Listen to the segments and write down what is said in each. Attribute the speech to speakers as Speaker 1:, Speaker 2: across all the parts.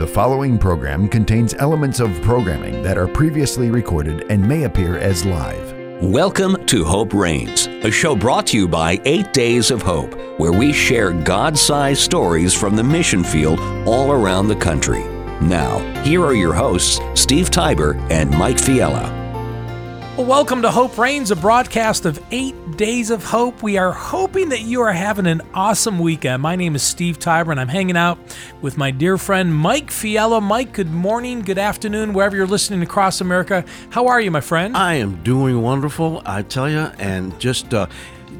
Speaker 1: The following program contains elements of programming that are previously recorded and may appear as live.
Speaker 2: Welcome to Hope Reigns, a show brought to you by Eight Days of Hope, where we share God sized stories from the mission field all around the country. Now, here are your hosts, Steve Tybor and Mike Fiella.
Speaker 3: Well, welcome to Hope Reigns, a broadcast of eight days of hope. We are hoping that you are having an awesome weekend. My name is Steve Tybor, and I'm hanging out with my dear friend Mike Fiella. Mike, good morning, good afternoon, wherever you're listening across America. How are you, my friend?
Speaker 4: I am doing wonderful, I tell you, and just uh,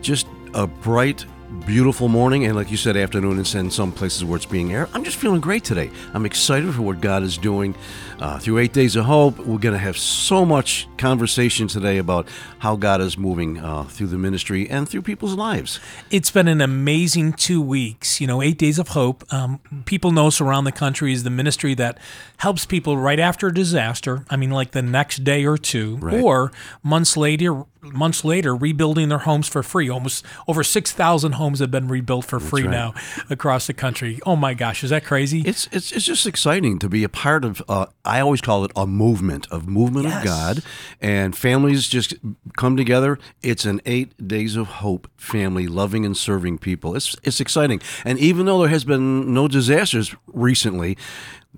Speaker 4: just a bright beautiful morning and like you said afternoon and in some places where it's being aired i'm just feeling great today i'm excited for what god is doing uh, through eight days of hope we're going to have so much conversation today about how god is moving uh, through the ministry and through people's lives
Speaker 3: it's been an amazing two weeks you know eight days of hope um, people know us around the country is the ministry that helps people right after a disaster i mean like the next day or two right. or months later months later rebuilding their homes for free. Almost over 6,000 homes have been rebuilt for free right. now across the country. Oh my gosh, is that crazy?
Speaker 4: It's it's, it's just exciting to be a part of uh, I always call it a movement, of movement yes. of God and families just come together. It's an 8 days of hope family loving and serving people. It's it's exciting. And even though there has been no disasters recently,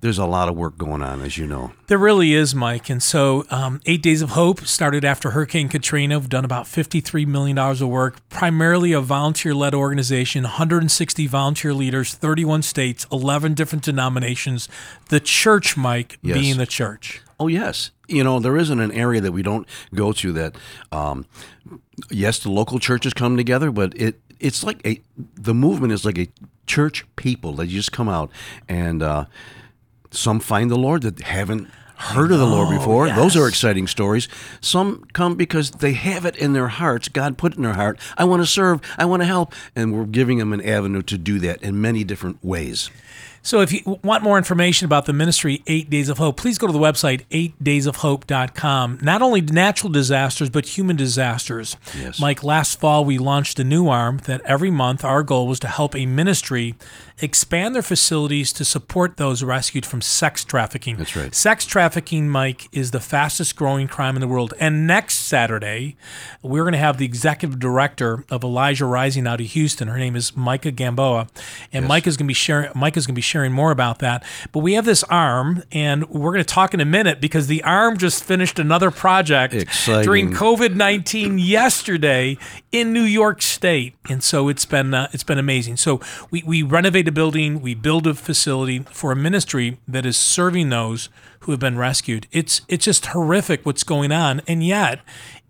Speaker 4: there's a lot of work going on, as you know.
Speaker 3: There really is, Mike. And so, um, Eight Days of Hope started after Hurricane Katrina. We've done about $53 million of work, primarily a volunteer led organization, 160 volunteer leaders, 31 states, 11 different denominations. The church, Mike, yes. being the church.
Speaker 4: Oh, yes. You know, there isn't an area that we don't go to that, um, yes, the local churches come together, but it, it's like a, the movement is like a church people that just come out and, uh, some find the Lord that haven't heard of the Lord oh, before. Yes. Those are exciting stories. Some come because they have it in their hearts. God put it in their heart. I want to serve. I want to help. And we're giving them an avenue to do that in many different ways.
Speaker 3: So if you want more information about the ministry, Eight Days of Hope, please go to the website, eightdaysofhope.com. Not only natural disasters, but human disasters. Yes. Mike, last fall we launched a new arm that every month our goal was to help a ministry expand their facilities to support those rescued from sex trafficking.
Speaker 4: That's right.
Speaker 3: Sex trafficking, Mike, is the fastest growing crime in the world. And next Saturday, we're going to have the executive director of Elijah Rising out of Houston. Her name is Micah Gamboa, and yes. Is going to be sharing. Mike is going to be sharing more about that. But we have this arm, and we're going to talk in a minute because the arm just finished another project
Speaker 4: Exciting.
Speaker 3: during COVID nineteen yesterday in New York State, and so it's been uh, it's been amazing. So we we renovated a building, we build a facility for a ministry that is serving those who have been rescued. It's it's just horrific what's going on, and yet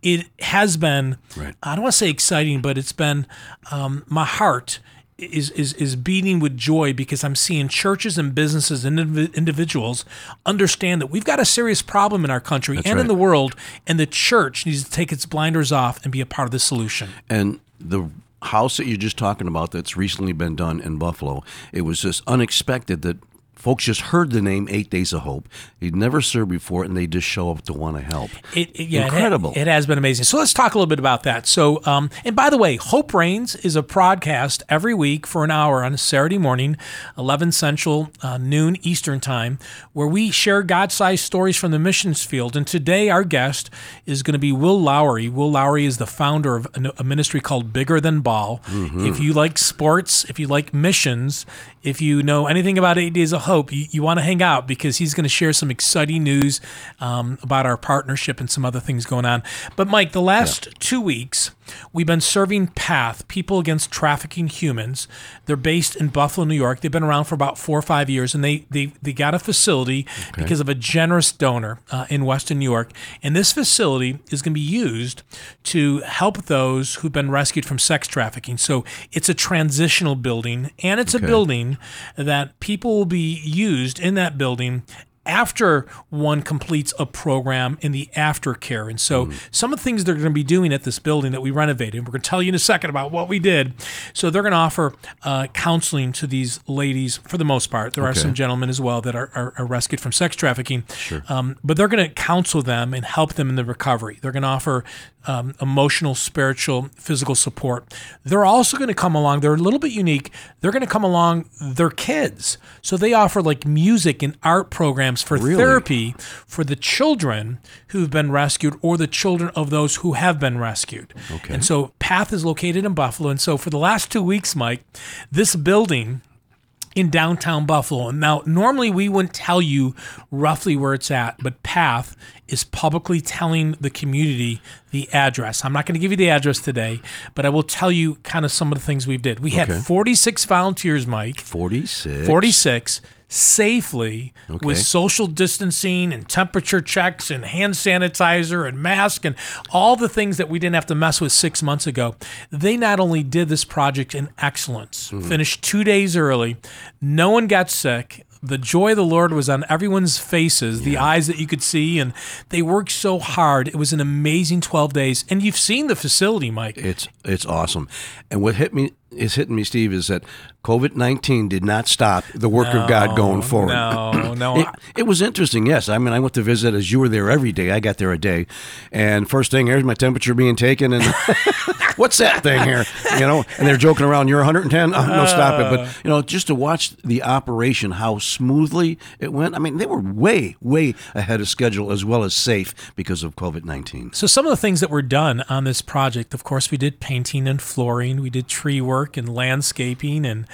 Speaker 3: it has been right. I don't want to say exciting, but it's been um, my heart is, is is beating with joy because I'm seeing churches and businesses and individuals understand that we've got a serious problem in our country That's and right. in the world, and the church needs to take its blinders off and be a part of the solution.
Speaker 4: And the house that you're just talking about that's recently been done in Buffalo, it was just unexpected that folks just heard the name Eight Days of Hope. He'd never served before, and they just show up to want to help.
Speaker 3: It, it, yeah,
Speaker 4: Incredible.
Speaker 3: It, it, has been amazing. So let's talk a little bit about that. So, um, and by the way, Hope Reigns is a podcast every week for an hour on a Saturday morning, 11 Central, uh, noon Eastern Time, where we share God-sized stories from the missions field. And today, our guest is going to be Will Lowry. Will Lowry is the founder of a ministry called Bigger Than Ball. Mm-hmm. If you like sports, if you like missions, if you know anything about Eight Days of Hope, you, you want to hang out because he's going to share some exciting news um, about our partnership and some other things going on. But, Mike, the last yeah. two weeks, We've been serving PATH, People Against Trafficking Humans. They're based in Buffalo, New York. They've been around for about four or five years, and they they, they got a facility okay. because of a generous donor uh, in Western New York. And this facility is going to be used to help those who've been rescued from sex trafficking. So it's a transitional building, and it's okay. a building that people will be used in that building after one completes a program in the aftercare. And so, some of the things they're going to be doing at this building that we renovated, we're going to tell you in a second about what we did. So, they're going to offer uh, counseling to these ladies for the most part. There are some gentlemen as well that are, are, are rescued from sex trafficking. Um, but they're going to counsel them and help them in the recovery. They're going to offer um, emotional, spiritual, physical support. They're also going to come along. They're a little bit unique. They're going to come along their kids. So they offer like music and art programs for
Speaker 4: Really?
Speaker 3: therapy for the children who've been rescued or the children of those who have been rescued.
Speaker 4: Okay.
Speaker 3: And so Path is located in Buffalo. And so for the last two weeks, Mike, this building in downtown Buffalo. And now, normally we wouldn't tell you roughly where it's at, but Path is publicly telling the community the address. I'm not going to give you the address today, but I will tell you kind of some of the things we did. We
Speaker 4: Okay.
Speaker 3: had 46 volunteers, Mike.
Speaker 4: 46.
Speaker 3: 46 safely
Speaker 4: Okay.
Speaker 3: with social distancing and temperature checks and hand sanitizer and mask and all the things that we didn't have to mess with six months ago. They not only did this project in excellence, mm-hmm. finished two days early, no one got sick. The joy of the Lord was on everyone's faces, the eyes that you could see, and they worked so hard. It was an amazing 12 days. And you've seen the facility, Mike.
Speaker 4: It's it's awesome. And what hit me is hitting me, Steve, is that COVID nineteen did not stop the work of God going forward.
Speaker 3: No, no.
Speaker 4: It, it was interesting, yes. I mean, I went to visit as you were there every day. I got there a day, and first thing, here's my temperature being taken, and what's that thing here? You know, and they're joking around. You're 110. Oh, no, stop it. But uh. you know, just to watch the operation, how smoothly it went. I mean, they were way, way ahead of schedule as well as safe because of COVID 19.
Speaker 3: So some of the things that were done on this project, of course, we did painting and flooring, we did tree work and landscaping, and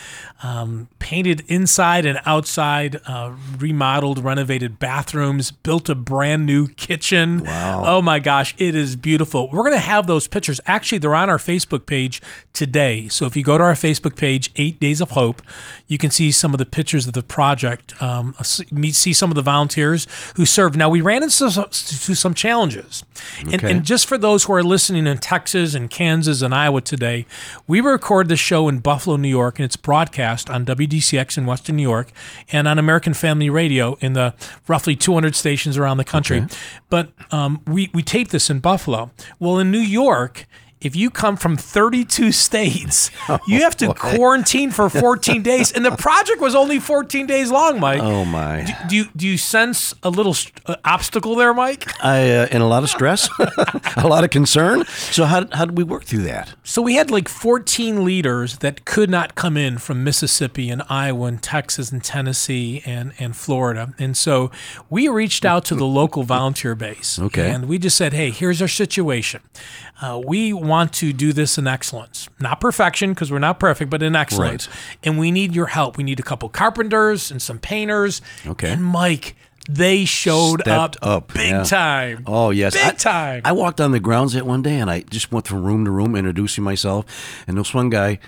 Speaker 3: um, painted inside and outside, uh, remodeled, renovated bathrooms, built a brand new kitchen.
Speaker 4: Wow.
Speaker 3: Oh my gosh, it is beautiful. We're going to have those pictures. Actually, they're on our Facebook page today. So if you go to our Facebook page, Eight Days of Hope, you can see some of the pictures of the project. Um, see some of the volunteers who served. Now we ran into some, challenges, and, and just for those who are listening in Texas and Kansas and Iowa today, we record the show in Buffalo, New York, and it's broadcast on WDCX in Western New York and on American Family Radio in the roughly 200 stations around the country. But um, we we tape this in Buffalo. Well, in New York. If you come from 32 states, you have to quarantine for 14 days, and the project was only 14 days long, Mike.
Speaker 4: Oh my!
Speaker 3: Do you do you sense a little uh, obstacle there, Mike?
Speaker 4: I uh, and a lot of stress, a lot of concern. So how how did we work through that?
Speaker 3: So we had like 14 leaders that could not come in from Mississippi and Iowa and Texas and Tennessee and, and Florida. And so we reached out to the local volunteer base.
Speaker 4: Okay.
Speaker 3: And we just said, hey, here's our situation. Uh, we want to do this in excellence. Not perfection, because we're not perfect, but in excellence. And we need your help. We need a couple carpenters and some painters.
Speaker 4: Okay.
Speaker 3: And Mike, they showed
Speaker 4: Stepped
Speaker 3: up,
Speaker 4: up,
Speaker 3: big
Speaker 4: yeah.
Speaker 3: time.
Speaker 4: Oh yes,
Speaker 3: Big
Speaker 4: I,
Speaker 3: time.
Speaker 4: I walked on the grounds that one day, and I just went from room to room introducing myself. And this one guy,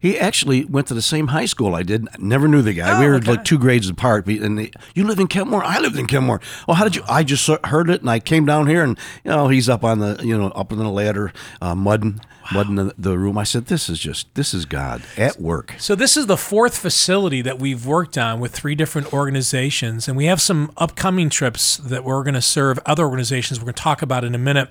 Speaker 4: he actually went to the same high school I did. Never knew the guy. we
Speaker 3: Oh,
Speaker 4: were
Speaker 3: okay.
Speaker 4: like two grades apart. And they, you live in Kenmore. I lived in Kenmore. Well, how did you? I just heard it, and I came down here, and you know he's up on the you know up on the ladder, uh, mudding, mudding the, the room. I said, this is just this is God at work.
Speaker 3: So this is the fourth facility that we've worked on with three different organizations, and we have some upcoming trips that we're going to serve other organizations. We're going to talk about in a minute.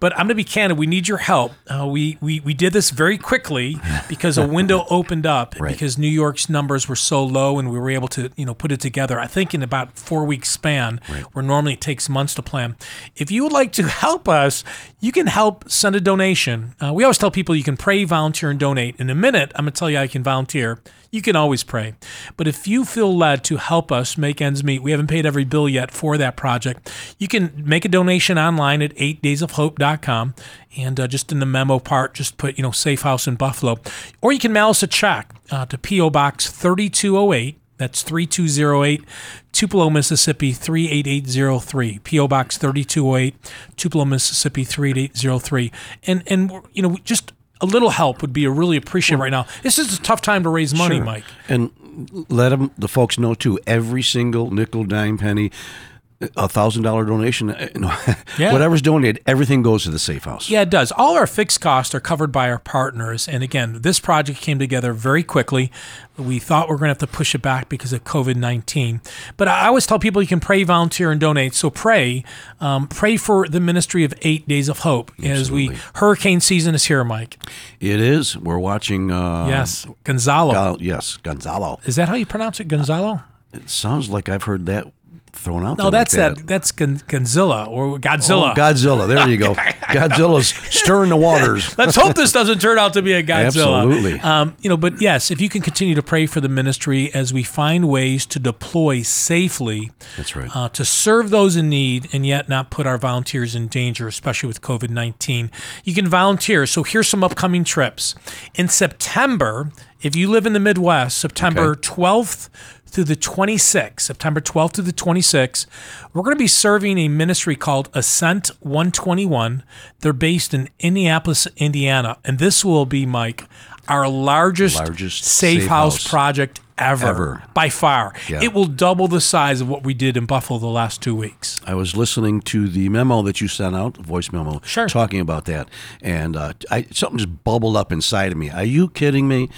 Speaker 3: But I'm going to be candid. We need your help. Uh, we, we we did this very quickly because a window opened up
Speaker 4: Right.
Speaker 3: because New York's numbers were so low, and we were able to you know put it together. I think in about four weeks span, where normally it takes months to plan. If you would like to help us, you can help send a donation. Uh, we always tell people you can pray, volunteer, and donate. In a minute, I'm going to tell you how you can volunteer. You can always pray. But if you feel led to help us make ends meet, we haven't paid every bill yet for that project. You can make a donation online at 8daysofhope.com and uh, just in the memo part, just put, you know, Safe House in Buffalo. Or you can mail us a check uh, to P.O. Box 3208. That's 3208 Tupelo, Mississippi 38803. PO Box 3208 Tupelo, Mississippi 38803. And and you know, just a little help would be really appreciated right now. This is a tough time to raise money,
Speaker 4: Sure.
Speaker 3: Mike.
Speaker 4: And let them, the folks know too. Every single nickel, dime, penny, a thousand dollar donation, uh,
Speaker 3: Yeah.
Speaker 4: whatever's donated, everything goes to the safe house.
Speaker 3: Yeah, it does. All our fixed costs are covered by our partners. And again, this project came together very quickly. We thought we are going to have to push it back because of COVID 19. But I always tell people you can pray, volunteer, and donate. So pray. Um, pray for the ministry of Eight Days of Hope as we, hurricane season is here, Mike.
Speaker 4: It is. We're watching. Uh,
Speaker 3: yes, Gonzalo.
Speaker 4: Gal- yes, Gonzalo.
Speaker 3: is that how you pronounce it, Gonzalo?
Speaker 4: It sounds like I've heard that thrown out.
Speaker 3: No,
Speaker 4: there like
Speaker 3: that's that. That's Godzilla or Godzilla.
Speaker 4: Oh, Godzilla. There you go. Godzilla's stirring the waters.
Speaker 3: Let's hope this doesn't turn out to be a Godzilla.
Speaker 4: Absolutely.
Speaker 3: Um, you know, but yes, if you can continue to pray for the ministry as we find ways to deploy safely
Speaker 4: That's right.
Speaker 3: uh, to serve those in need and yet not put our volunteers in danger, especially with COVID 19. You can volunteer. So here's some upcoming trips. In September, if you live in the Midwest, September
Speaker 4: Okay.
Speaker 3: 12th through the 26th, September 12th to the 26th, we're going to be serving a ministry called Ascent 121. They're based in Indianapolis, Indiana. And this will be, Mike, our largest,
Speaker 4: Largest
Speaker 3: safe,
Speaker 4: safe
Speaker 3: house,
Speaker 4: house
Speaker 3: project ever,
Speaker 4: ever.
Speaker 3: by far.
Speaker 4: Yeah.
Speaker 3: It will double the size of what we did in Buffalo the last two weeks.
Speaker 4: I was listening to the memo that you sent out, voice memo,
Speaker 3: Sure.
Speaker 4: talking about that, and uh, I, something just bubbled up inside of me. Are you kidding me?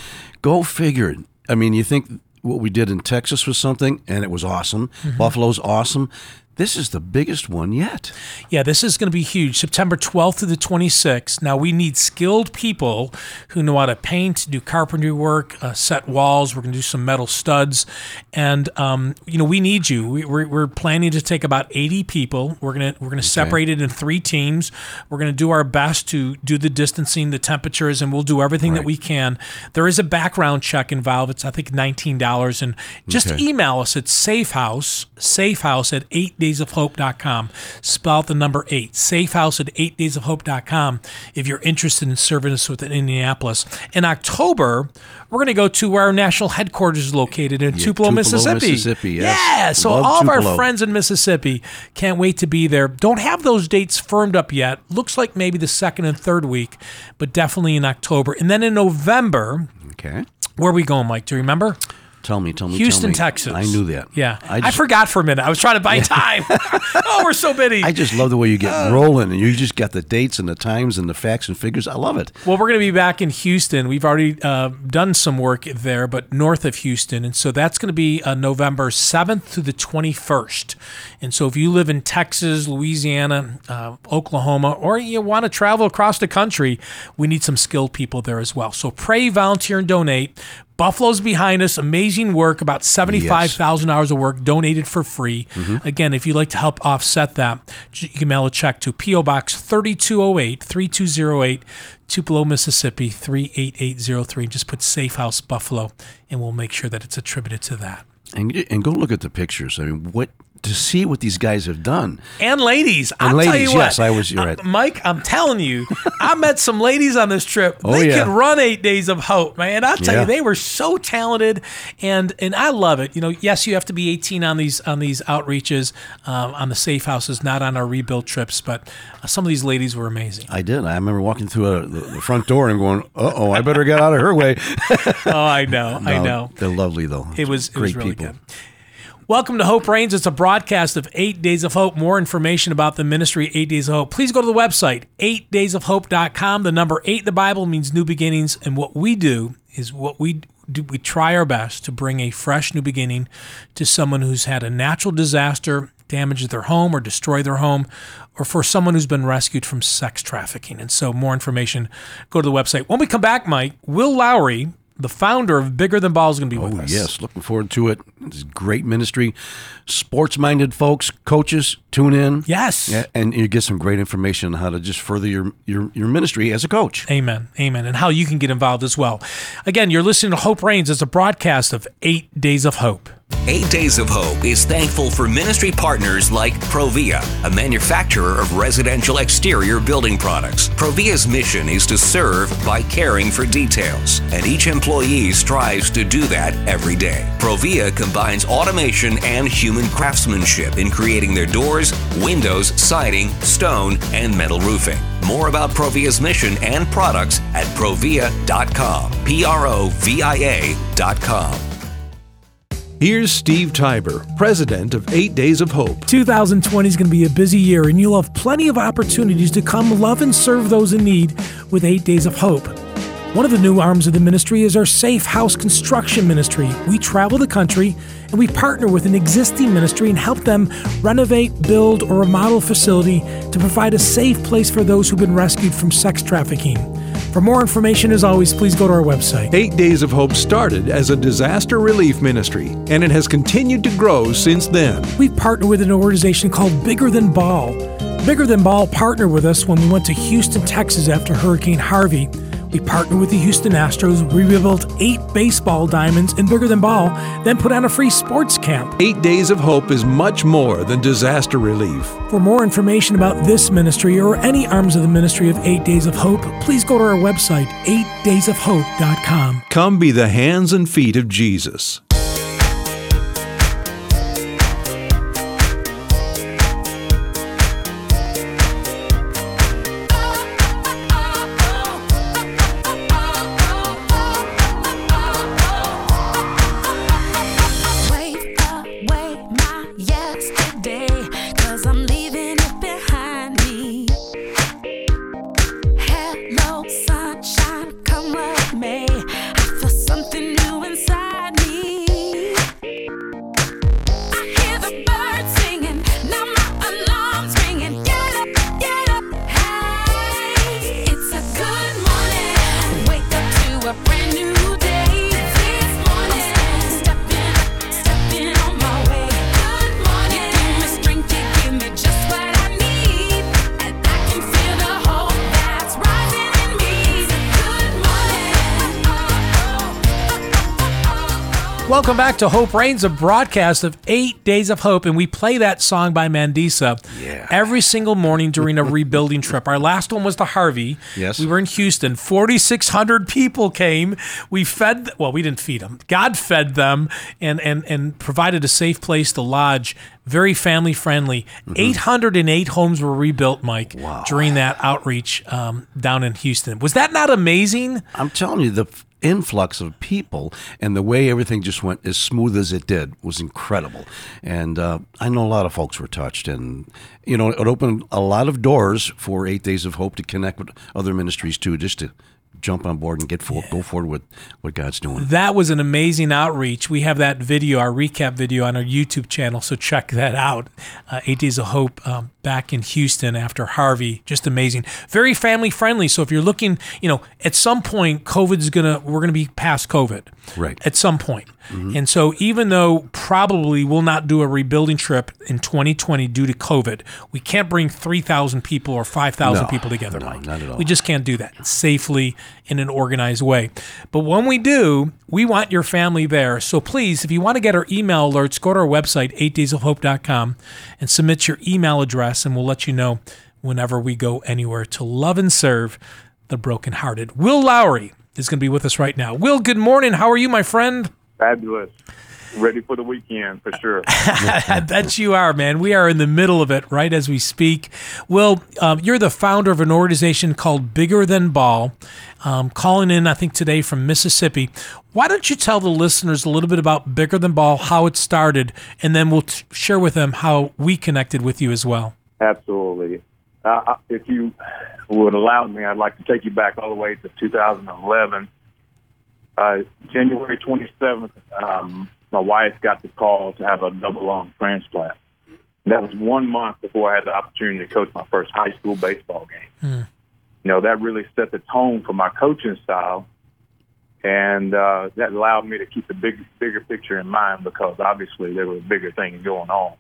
Speaker 4: Go figure. I mean, you think what we did in Texas was something, and it was awesome.
Speaker 3: Mm-hmm.
Speaker 4: Buffalo's awesome. This is the biggest one yet.
Speaker 3: Yeah, this is going to be huge. September 12th to the 26th. Now, we need skilled people who know how to paint, do carpentry work, uh, set walls. We're going to do some metal studs. And, um, you know, we need you. We, we're, we're planning to take about 80 people. We're going to we're going to separate it in three teams. We're going to do our best to do the distancing, the temperatures, and we'll do everything that we can. There is a background check involved. It's, I think, $19. And just
Speaker 4: Okay.
Speaker 3: email us at safehouse, safehouse at 8daysofhope.com. Spell out the number 8, safehouse at 8daysofhope.com if you're interested in serving us with Indianapolis. In October, we're going to go to where our national headquarters is located in Tupelo,
Speaker 4: Tupelo,
Speaker 3: Mississippi.
Speaker 4: Mississippi, yes.
Speaker 3: Yeah, so
Speaker 4: Love
Speaker 3: all of our friends in Mississippi can't wait to be there. Don't have those dates firmed up yet. Looks like maybe the second and third week, but definitely in October. And then in November,
Speaker 4: Okay.
Speaker 3: where are we going, Mike? Do you remember?
Speaker 4: Tell me, tell me,
Speaker 3: Houston,
Speaker 4: tell me.
Speaker 3: Texas.
Speaker 4: I knew that.
Speaker 3: Yeah, I,
Speaker 4: I,
Speaker 3: forgot for a minute. I was trying to buy time. oh, we're so busy.
Speaker 4: I just love the way you get
Speaker 3: Uh.
Speaker 4: rolling, and you just got the dates and the times and the facts and figures. I love it.
Speaker 3: well, we're going to be back in Houston. We've already uh, done some work there, but north of Houston, and so that's going to be uh, November seventh through the twenty-first. And so, if you live in Texas, Louisiana, uh, Oklahoma, or you want to travel across the country, we need some skilled people there as well. So, pray, volunteer, and donate. Buffalo's behind us. Amazing work. About seventy-five thousand hours of work donated for free. Mm-hmm. Again, if you'd like to help offset that, you can mail a check to PO Box 3208 3208 Tupelo, Mississippi 38803. Just put Safe House Buffalo, and we'll make sure that it's attributed to that.
Speaker 4: And and go look at the pictures. I mean, what to see what these guys have done.
Speaker 3: And ladies, I'll
Speaker 4: And
Speaker 3: tell
Speaker 4: ladies,
Speaker 3: you what,
Speaker 4: yes, I was- you're
Speaker 3: uh,
Speaker 4: right.
Speaker 3: Mike, I'm telling you, I met some ladies on this trip.
Speaker 4: Oh,
Speaker 3: they
Speaker 4: yeah.
Speaker 3: could run eight days of hope, man. I'll tell
Speaker 4: Yeah.
Speaker 3: you, they were so talented, and and I love it. You know, yes, you have to be 18 on these on these outreaches, um, on the safe houses, not on our rebuild trips. But uh, some of these ladies were amazing.
Speaker 4: I did. I remember walking through a, the, the front door and going, "Uh oh, I better get out of her way."
Speaker 3: oh, I know, I know.
Speaker 4: They're lovely though.
Speaker 3: It was it
Speaker 4: great
Speaker 3: was really
Speaker 4: people.
Speaker 3: good. Welcome to Hope Reigns. It's a broadcast of Eight Days of Hope. More information about the ministry, Eight Days of Hope, please go to the website, eightdaysofhope.com. The number eight in the Bible means new beginnings. And what we do is what we do, we try our best to bring a fresh new beginning to someone who's had a natural disaster, damage their home or destroy their home, or for someone who's been rescued from sex trafficking. And so, more information, go to the website. When we come back, Mike, Will Lowry, the founder of Bigger Than Ball, is going to be oh, with
Speaker 4: Oh
Speaker 3: us.
Speaker 4: yes, looking forward to it. It's great ministry. Sports-minded folks, coaches, tune in.
Speaker 3: Yes.
Speaker 4: Yeah, and you get some great information on how to just further your your, your ministry as a coach.
Speaker 3: Amen. Amen. And how you can get involved as well. Again, you're listening to Hope Reigns. It's a broadcast of Eight Days of Hope.
Speaker 2: Eight Days of Hope is thankful for ministry partners like Provia, a manufacturer of residential exterior building products. Provia's mission is to serve by caring for details, and each employee strives to do that every day. Provia combines automation and human craftsmanship in creating their doors, windows, siding, stone, and metal roofing. More about Provia's mission and products at provia.com. P R O V I A.com.
Speaker 5: Here's Steve Tybor, president of Eight Days of Hope.
Speaker 3: 2020 is going to be a busy year, and you'll have plenty of opportunities to come love and serve those in need with Eight Days of Hope. One of the new arms of the ministry is our Safe House Construction Ministry. We travel the country and we partner with an existing ministry and help them renovate, build, or remodel a facility to provide a safe place for those who've been rescued from sex trafficking. For more information, as always, please go to our website.
Speaker 5: Eight Days of Hope started as a disaster relief ministry, and it has continued to grow since then.
Speaker 3: We've partnered with an organization called Bigger Than Ball. Bigger Than Ball partnered with us when we went to Houston, Texas after Hurricane Harvey. We partnered with the Houston Astros. We rebuilt eight baseball diamonds in Bigger Than Ball, then put on a free sports camp.
Speaker 5: Eight Days of Hope is much more than disaster relief.
Speaker 3: For more information about this ministry or any arms of the ministry of Eight Days of Hope, please go to our website, eightdaysofhope.com.
Speaker 5: Come be the hands and feet of Jesus.
Speaker 3: To Hope Reigns, a broadcast of Eight Days of Hope, and we play that song by Mandisa
Speaker 4: Yeah.
Speaker 3: every single morning during a rebuilding trip. Our last one was the Harvey.
Speaker 4: Yes.
Speaker 3: we were in Houston. Forty six hundred people came. We fed. Well, we didn't feed them. God fed them, and and and provided a safe place to lodge. Very family friendly. Eight hundred and eight homes were rebuilt, Mike, during that outreach um, down in Houston. Was that not amazing?
Speaker 4: I'm telling you, the influx of people and the way everything just went as smooth as it did was incredible. And uh, I know a lot of folks were touched, and you know, it opened a lot of doors for Eight Days of Hope to connect with other ministries too, just to jump on board and get for, go forward with what God's doing.
Speaker 3: That was an amazing outreach. We have that video, our recap video, on our YouTube channel, so check that out. Uh, Eight Days of Hope um, back in Houston after Harvey, just amazing. Very family friendly. So if you're looking, you know, at some point, COVID's gonna, we're gonna be past COVID,
Speaker 4: Right.
Speaker 3: At some point. Mm-hmm. And so even though probably we'll not do a rebuilding trip in 2020 due to COVID, we can't bring 3,000 people or 5,000
Speaker 4: No,
Speaker 3: people together,
Speaker 4: no,
Speaker 3: Mike.
Speaker 4: not at all.
Speaker 3: We just can't do that safely in an organized way. But when we do, we want your family there. So please, if you want to get our email alerts, go to our website, 8daysofhope.com, and submit your email address, and we'll let you know whenever we go anywhere to love and serve the brokenhearted. Will Lowry is going to be with us right now. Will, good morning. How are you, my friend?
Speaker 6: Fabulous. Ready for the weekend for sure.
Speaker 3: I bet you are, man. We are in the middle of it right as we speak. Will, um, you're the founder of an organization called Bigger Than Ball, um, calling in, I think, today from Mississippi. Why don't you tell the listeners a little bit about Bigger Than Ball, how it started, and then we'll t- share with them how we connected with you as well.
Speaker 6: Absolutely. Uh, if you would allow me, I'd like to take you back all the way to 2011. Uh, January 27th, um, my wife got the call to have a double lung transplant. And that was one month before I had the opportunity to coach my first high school baseball game. You know, that really set the tone for my coaching style. And uh, that allowed me to keep the big, bigger picture in mind because obviously there were bigger things going on.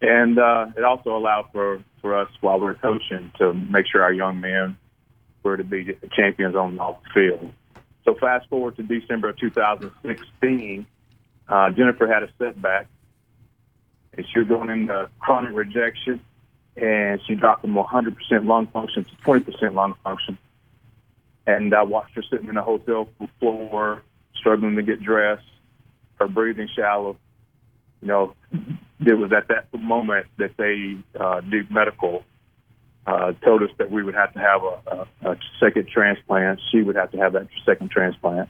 Speaker 6: And uh, it also allowed for, for us while we were coaching to make sure our young men were to be champions on and off the field. So fast forward to December of 2016, uh, Jennifer had a setback, and she was going into chronic rejection, and she dropped from 100% lung function to 20% lung function. And I watched her sitting in a hotel floor, struggling to get dressed, her breathing shallow. You know, it was at that moment that they, uh, Medical, uh, told us that we would have to have a, a, a second transplant. She would have to have that second transplant.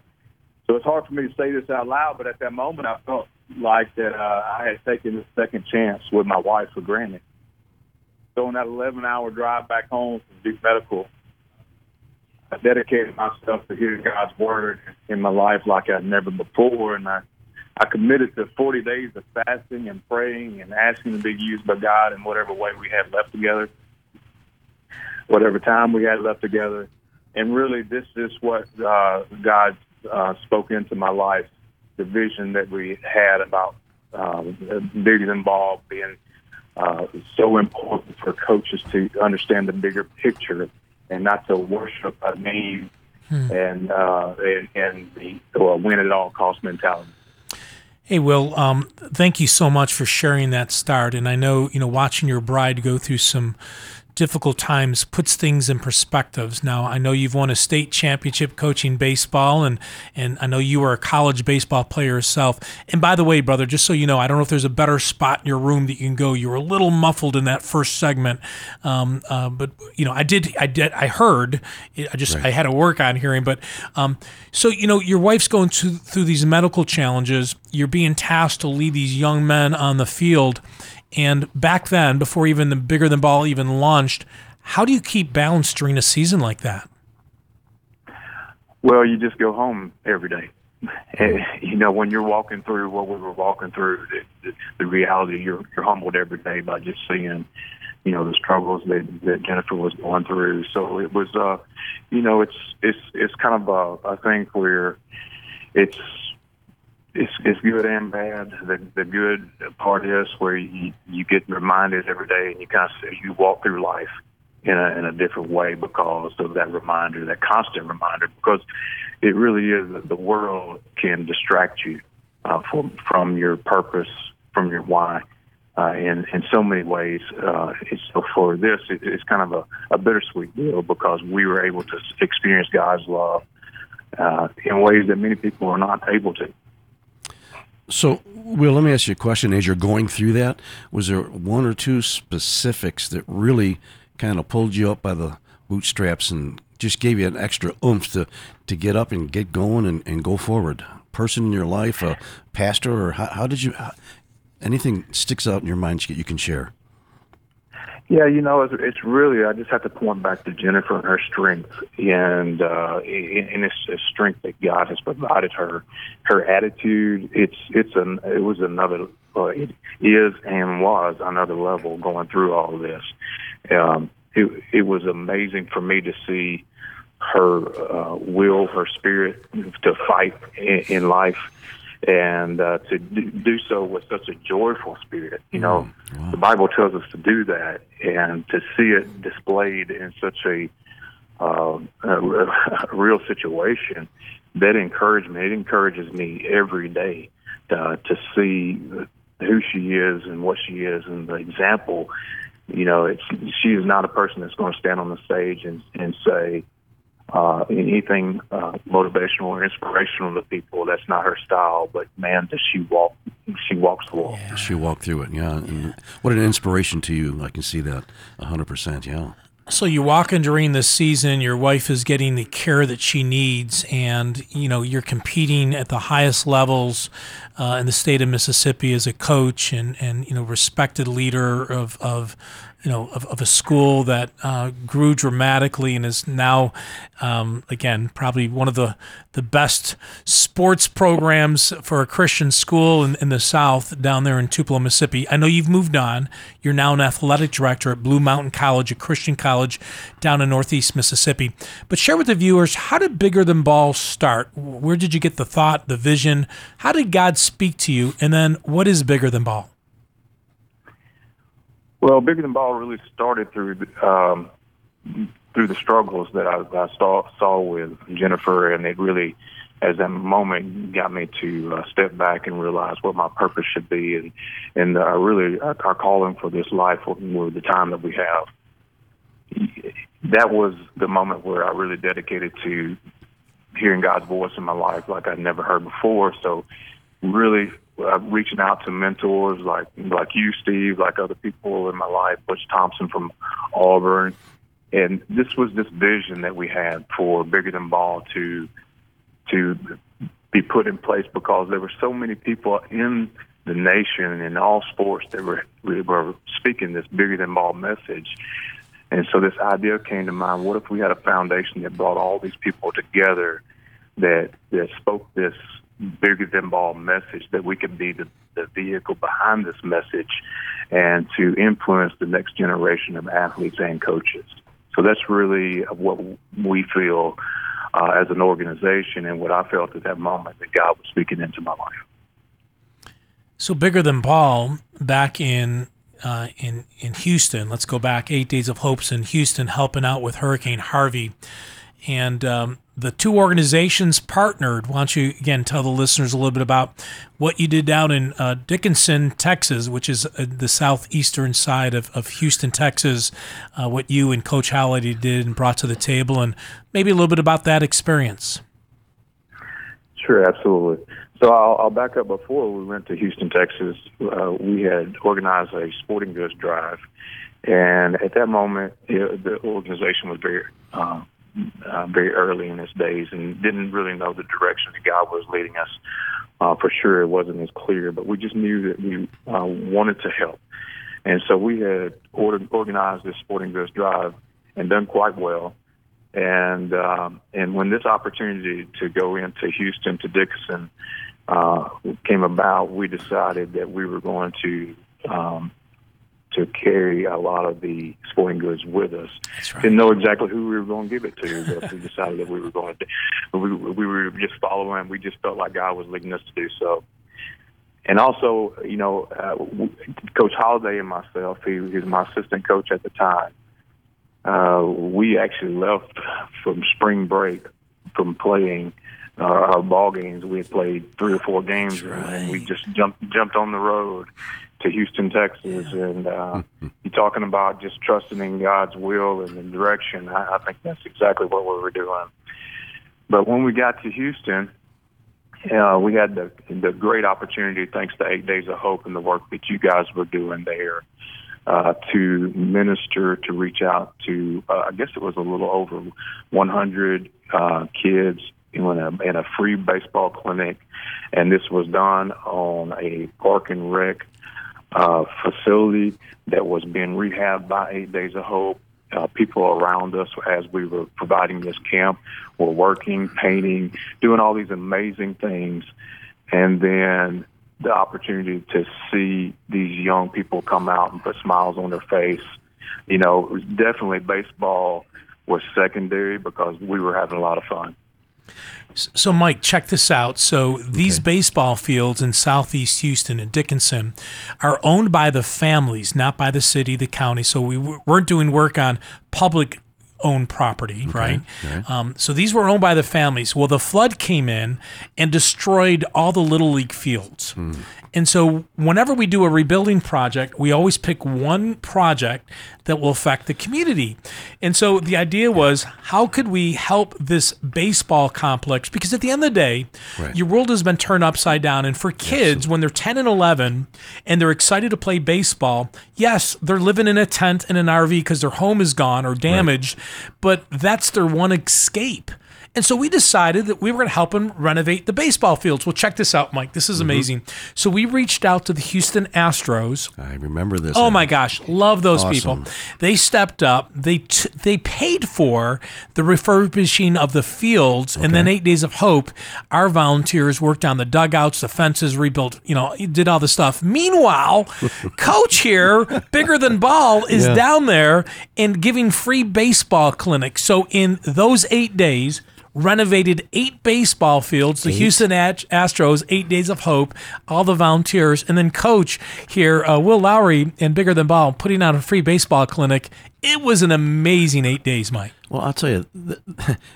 Speaker 6: So it's hard for me to say this out loud, but at that moment, I felt like that uh, I had taken a second chance with my wife for granted. So on that 11-hour drive back home from Duke Medical, I dedicated myself to hearing God's word in my life like I'd never before, and I I committed to 40 days of fasting and praying and asking to be used by God in whatever way we had left together, whatever time we had left together. And really, this is what uh, God uh, spoke into my life the vision that we had about um, bigger than ball being uh, so important for coaches to understand the bigger picture and not to worship a name hmm. and, uh, and, and the uh, win at all cost mentality.
Speaker 3: Hey, Will, um, thank you so much for sharing that start. And I know, you know, watching your bride go through some difficult times puts things in perspectives. Now, I know you've won a state championship coaching baseball, and and I know you were a college baseball player yourself. And by the way, brother, just so you know, I don't know if there's a better spot in your room that you can go. You were a little muffled in that first segment, um, uh, but you know, I did, I did, I heard. I just right. I had to work on hearing, but um, so you know, your wife's going to, through these medical challenges. You're being tasked to lead these young men on the field and back then, before even the bigger than ball even launched, how do you keep balance during a season like that?
Speaker 6: Well, you just go home every day. And, you know, when you're walking through what we were walking through, the, the, the reality you're you're humbled every day by just seeing, you know, the struggles that that Jennifer was going through. So it was, uh, you know, it's it's it's kind of a, a thing where it's it's it's good and bad. The the good part is where you you get reminded every day, and you kind of you walk through life in a in a different way because of that reminder, that constant reminder. Because it really is that the world can distract you uh, from from your purpose, from your why. Uh, in in so many ways, uh, so for this, it, it's kind of a, a bittersweet deal because we were able to experience God's love uh, in ways that many people are not able to.
Speaker 4: So, Will, let me ask you a question. As you're going through that, was there one or two specifics that really kind of pulled you up by the bootstraps and just gave you an extra oomph to, to get up and get going and, and go forward? Person in your life, a pastor, or how, how did you? How, anything sticks out in your mind that you can share?
Speaker 6: Yeah, you know, it's, it's really I just have to point back to Jennifer and her strength, and uh, and it's a strength that God has provided her. Her attitude, it's it's an it was another uh, it is and was another level going through all of this. Um, it it was amazing for me to see her uh, will, her spirit to fight in, in life and uh, to do so with such a joyful spirit. You know, mm, wow. the Bible tells us to do that, and to see it displayed in such a, uh, a real situation that encouraged me. It encourages me every day uh, to see who she is and what she is, and the example. You know, it's she is not a person that's going to stand on the stage and and say uh, anything uh, motivational or inspirational to people. That's not her style. But man, does she walk? She walks the walk.
Speaker 4: Yeah. She walked through it. Yeah. And what an inspiration to you! I can see that hundred percent. Yeah.
Speaker 3: So you walk in during this season, your wife is getting the care that she needs, and you know you're competing at the highest levels uh, in the state of Mississippi as a coach and and you know respected leader of of you know, of, of a school that uh, grew dramatically and is now, um, again, probably one of the, the best sports programs for a Christian school in, in the South down there in Tupelo, Mississippi. I know you've moved on. You're now an athletic director at Blue Mountain College, a Christian college down in Northeast Mississippi. But share with the viewers, how did Bigger Than Ball start? Where did you get the thought, the vision? How did God speak to you? And then what is Bigger Than Ball?
Speaker 6: Well, bigger than ball really started through um, through the struggles that I, I saw saw with Jennifer, and it really, as that moment, got me to uh, step back and realize what my purpose should be, and and uh, really our, calling for this life with the time that we have. That was the moment where I really dedicated to hearing God's voice in my life like I'd never heard before. So, really uh, reaching out to mentors like like you, Steve, like other people in my life, Butch Thompson from Auburn, and this was this vision that we had for bigger than ball to to be put in place because there were so many people in the nation in all sports that were were speaking this bigger than ball message. And so this idea came to mind: what if we had a foundation that brought all these people together that that spoke this bigger than ball message that we could be the, the vehicle behind this message and to influence the next generation of athletes and coaches. So that's really what we feel uh, as an organization and what I felt at that moment that God was speaking into my life.
Speaker 3: So bigger than ball back in uh, in in Houston. Let's go back eight days of hopes in Houston, helping out with Hurricane Harvey, and um, the two organizations partnered. Why don't you again tell the listeners a little bit about what you did down in uh, Dickinson, Texas, which is uh, the southeastern side of, of Houston, Texas, uh, what you and Coach Halliday did and brought to the table, and maybe a little bit about that experience.
Speaker 6: Sure, absolutely. So I'll, I'll back up. Before we went to Houston, Texas, uh, we had organized a sporting goods drive, and at that moment, it, the organization was very uh, uh, very early in his days and didn't really know the direction that God was leading us. Uh, for sure, it wasn't as clear, but we just knew that we uh, wanted to help. And so we had ordered, organized this sporting goods drive and done quite well. And um, and when this opportunity to go into Houston to Dickinson uh, came about, we decided that we were going to um, to carry a lot of the sporting goods with us.
Speaker 3: Right.
Speaker 6: Didn't know exactly who we were going to give it to, but we decided that we were going to. We, we were just following. We just felt like God was leading us to do so. And also, you know, uh, Coach Halliday and myself, he, he was my assistant coach at the time. Uh, we actually left from spring break from playing uh, our ball games. We had played three or four games,
Speaker 3: right.
Speaker 6: and we just jumped jumped on the road to Houston, Texas, yeah. and uh, you're talking about just trusting in God's will and the direction. I, I think that's exactly what we were doing. But when we got to Houston, uh, we had the the great opportunity, thanks to Eight Days of Hope and the work that you guys were doing there, uh, to minister, to reach out to. Uh, I guess it was a little over 100 uh, kids in a in a free baseball clinic, and this was done on a park and rec uh, facility that was being rehabbed by Eight Days of Hope. Uh, people around us as we were providing this camp were working, painting, doing all these amazing things. And then the opportunity to see these young people come out and put smiles on their face. You know, it was definitely baseball was secondary because we were having a lot of fun.
Speaker 3: So, Mike, check this out. So, these okay. baseball fields in southeast Houston and Dickinson are owned by the families, not by the city, the county. So, we weren't doing work on public owned property, okay. right? right. Um, so these were owned by the families. Well, the flood came in and destroyed all the little league fields. Hmm. And so, whenever we do a rebuilding project, we always pick one project that will affect the community. And so, the idea was how could we help this baseball complex? Because at the end of the day, right. your world has been turned upside down. And for kids, yes. when they're 10 and 11 and they're excited to play baseball, yes, they're living in a tent in an RV because their home is gone or damaged, right. but that's their one escape. And so we decided that we were going to help him renovate the baseball fields. Well, check this out, Mike. This is mm-hmm. amazing. So we reached out to the Houston Astros.
Speaker 4: I remember this.
Speaker 3: Oh my gosh, love those awesome. people. They stepped up. They t- they paid for the refurbishing of the fields, okay. and then eight days of hope. Our volunteers worked on the dugouts, the fences, rebuilt. You know, did all the stuff. Meanwhile, coach here, bigger than ball, is yeah. down there and giving free baseball clinics. So in those eight days renovated eight baseball fields, the eight. Houston Astros, Eight Days of Hope, all the volunteers, and then coach here, uh, Will Lowry, and Bigger Than Ball, putting out a free baseball clinic. It was an amazing eight days, Mike.
Speaker 4: Well, I'll tell you,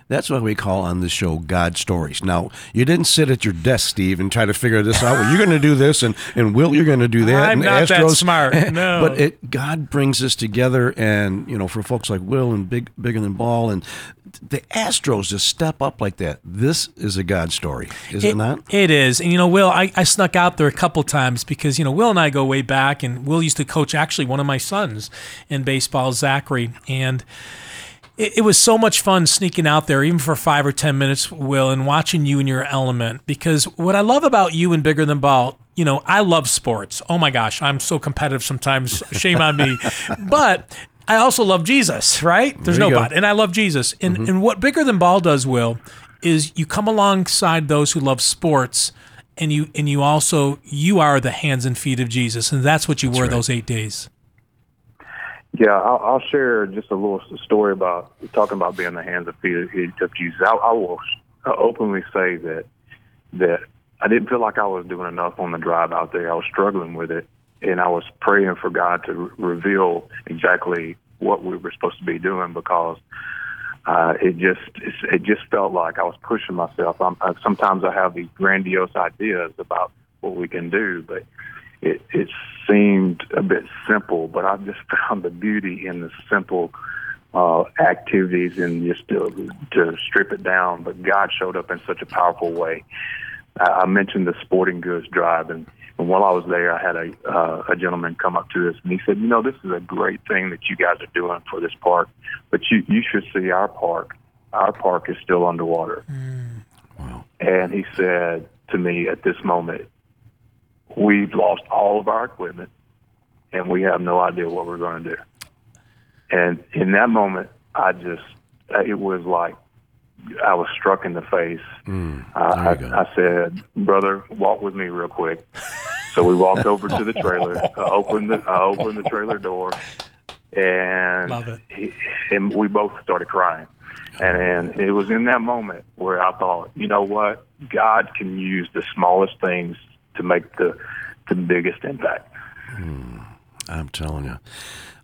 Speaker 4: that's what we call on the show God stories. Now, you didn't sit at your desk, Steve, and try to figure this out. Well, you're going to do this, and, and Will, you're going to do that.
Speaker 3: I'm
Speaker 4: and
Speaker 3: not Astros. that smart. No,
Speaker 4: but it, God brings us together, and you know, for folks like Will and Big Bigger Than Ball, and the Astros just step up like that. This is a God story, is it, it not?
Speaker 3: It is. And you know, Will, I, I snuck out there a couple times because you know Will and I go way back, and Will used to coach actually one of my sons in baseball, Zachary, and it, it was so much fun sneaking out there, even for five or ten minutes, Will, and watching you in your element. Because what I love about you and Bigger Than Ball, you know, I love sports. Oh my gosh, I'm so competitive sometimes. Shame on me, but. I also love Jesus, right? There's
Speaker 4: There
Speaker 3: no but. And I love Jesus. And and what Bigger Than Ball does, Will, is you come alongside those who love sports and you and you also you are the hands and feet of Jesus. And that's what you were those eight days.
Speaker 6: Yeah, I'll, I'll share just a little story about talking about being the hands and feet of Jesus. I, I will uh, openly say that that I didn't feel like I was doing enough on the drive out there. I was struggling with it, and I was praying for God to re- reveal exactly what we were supposed to be doing because uh, it just it just felt like I was pushing myself. I'm, I, sometimes I have these grandiose ideas about what we can do, but it, it seemed a bit simple. But I just found the beauty in the simple uh, activities and just to, to strip it down. But God showed up in such a powerful way. I I mentioned the sporting goods drive, and, and while I was there, I had a uh, a gentleman come up to us, and he said, "You know, this is a great thing that you guys are doing for this park, but you you should see our park. Our park is still underwater." Wow! And he said to me at this moment, "We've lost all of our equipment, and we have no idea what we're going to do." And in that moment, I just it was like I was struck in the face. I, I,
Speaker 4: there you go.
Speaker 6: I said, "Brother, walk with me real quick." So we walked over to the trailer. I opened the I opened the trailer door, and He, and we both started crying. And, and it was in that moment where I thought, you know what, God can use the smallest things to make the the biggest impact.
Speaker 4: I'm telling you.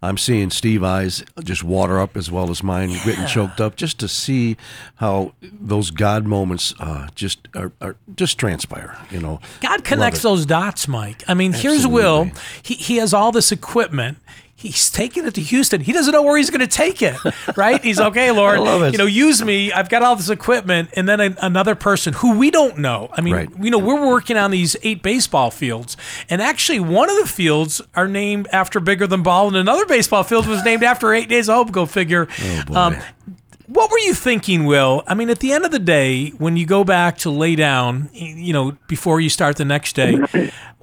Speaker 4: I'm seeing Steve eyes just water up as well as mine, getting choked up, just to see how those God moments uh, just are, are just transpire. You know,
Speaker 3: God connects those dots, Mike. I mean, here's Will. He, he has all this equipment. He's taking it to Houston. He doesn't know where he's going to take it, right? He's okay, Lord.
Speaker 4: I love it.
Speaker 3: You know, use me. I've got all this equipment, and then a, another person who we don't know. I mean,
Speaker 4: Right.
Speaker 3: you know, we're working on these eight baseball fields, and actually, one of the fields are named after Bigger Than Ball, and another baseball field was named after Eight Days of Hope. Go figure.
Speaker 4: Oh, boy.
Speaker 3: Um, what were you thinking, Will? I mean, at the end of the day, when you go back to lay down, you know, before you start the next day,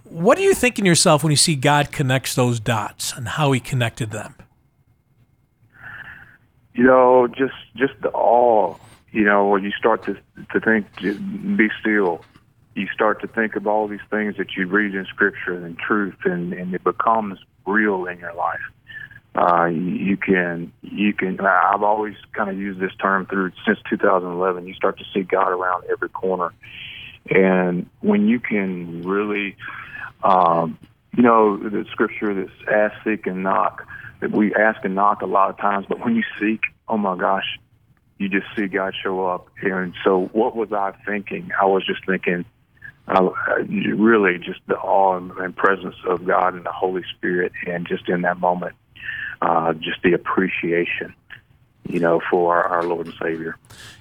Speaker 3: what are you thinking yourself when you see God connects those dots and how He connected them?
Speaker 6: you know, just just the awe. You know, when you start to to think, be still. You start to think of all these things that you read in Scripture and truth, and and it becomes real in your life. Uh, you can you can. I've always kind of used this term through since 2011. You start to see God around every corner, and when you can really, um, you know, the Scripture that's ask, seek, and knock that we ask and knock a lot of times, but when you seek, oh my gosh, you just see God show up. And so, what was I thinking? I was just thinking, uh, really, just the awe and, presence of God and the Holy Spirit, and just in that moment, uh, just the appreciation, you know, for our, our Lord and Savior.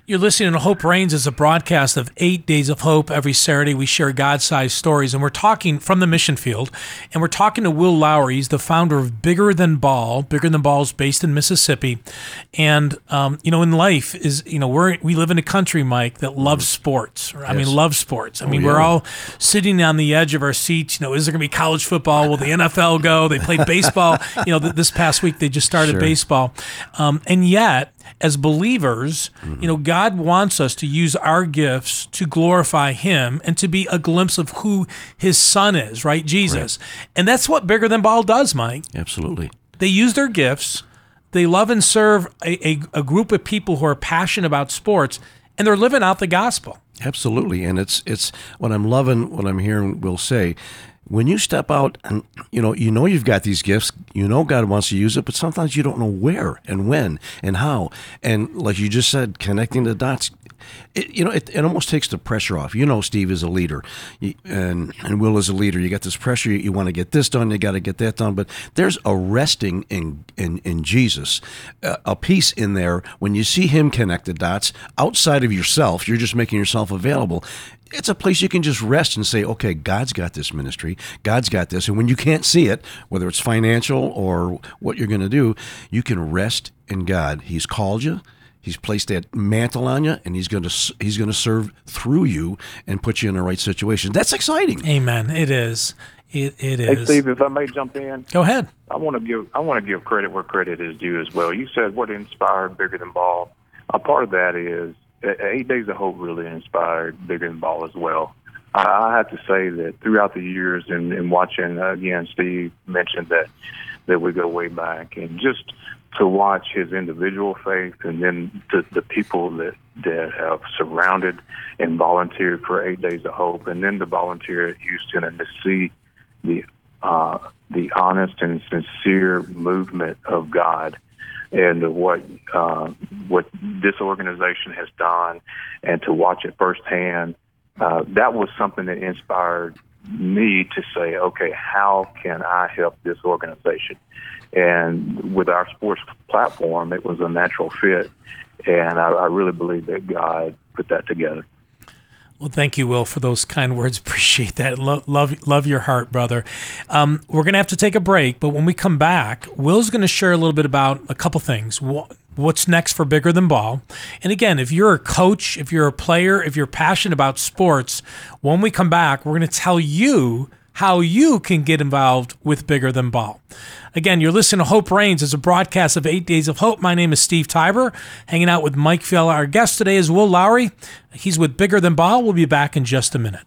Speaker 3: You're listening to Hope Reigns as a broadcast of eight days of hope. Every Saturday, we share God sized stories, and we're talking from the mission field. And we're talking to Will Lowry. He's the founder of Bigger Than Ball. Bigger Than Ball is based in Mississippi. And, um, you know, in life, is, you know, we're, we live in a country, Mike, that loves sports. I mean,
Speaker 4: Yes.
Speaker 3: loves sports. I mean, we're all sitting on the edge of our seats. You know, is there going to be college football? Will the NFL go? They played baseball. You know, th- this past week, they just started
Speaker 4: Sure.
Speaker 3: baseball. Um, and yet, as believers, you know, God wants us to use our gifts to glorify Him and to be a glimpse of who His Son is, right? Jesus. And that's what Bigger Than Ball does, Mike.
Speaker 4: absolutely.
Speaker 3: They use their gifts, they love and serve a, a, a group of people who are passionate about sports, and they're living out the gospel.
Speaker 4: Absolutely, and it's it's what I'm loving. What I'm hearing Will say, when you step out and you know you know you've got these gifts, you know God wants to use it, but sometimes you don't know where and when and how. And like you just said, connecting the dots. It, you know, it, it almost takes the pressure off. You know, Steve is a leader, and and Will is a leader. You got this pressure. You, you want to get this done. You got to get that done. But there's a resting in in in Jesus, a, a peace in there when you see Him connect the dots outside of yourself. You're just making yourself available. It's a place you can just rest and say, okay, God's got this ministry. God's got this. And when you can't see it, whether it's financial or what you're going to do, you can rest in God. He's called you. He's placed that mantle on you, and he's going to he's going to serve through you and put you in the right situation. That's exciting.
Speaker 3: Amen. It is. It, it
Speaker 6: Hey. Steve, if I may jump in,
Speaker 3: Go ahead.
Speaker 6: I want to give I want to give credit where credit is due as well. You said what inspired Bigger Than Ball. A part of that is uh, Eight Days of Hope really inspired Bigger Than Ball as well. I, I have to say that throughout the years and, and watching uh, again, Steve mentioned that that we go way back, and just to watch his individual faith and then the, the people that that have surrounded and volunteered for Eight Days of Hope, and then to volunteer at Houston and to see the uh, the honest and sincere movement of God and what uh, what this organization has done, and to watch it firsthand, uh, that was something that inspired me to say, okay, how can I help this organization? And with our sports platform, it was a natural fit, and I, I really believe that God put that together.
Speaker 3: Well, thank you, Will, for those kind words. Appreciate that. Love, love, love your heart, brother. Um, we're going to have to take a break, but when we come back, Will's going to share a little bit about a couple things. Wha- What's next for Bigger Than Ball? And again, if you're a coach, if you're a player, if you're passionate about sports, when we come back, we're going to tell you how you can get involved with Bigger Than Ball. Again, you're listening to Hope Reigns as a broadcast of Eight Days of Hope. My name is Steve Tybor, hanging out with Mike Fiala. Our guest today is Will Lowry. He's with Bigger Than Ball. We'll be back in just a minute.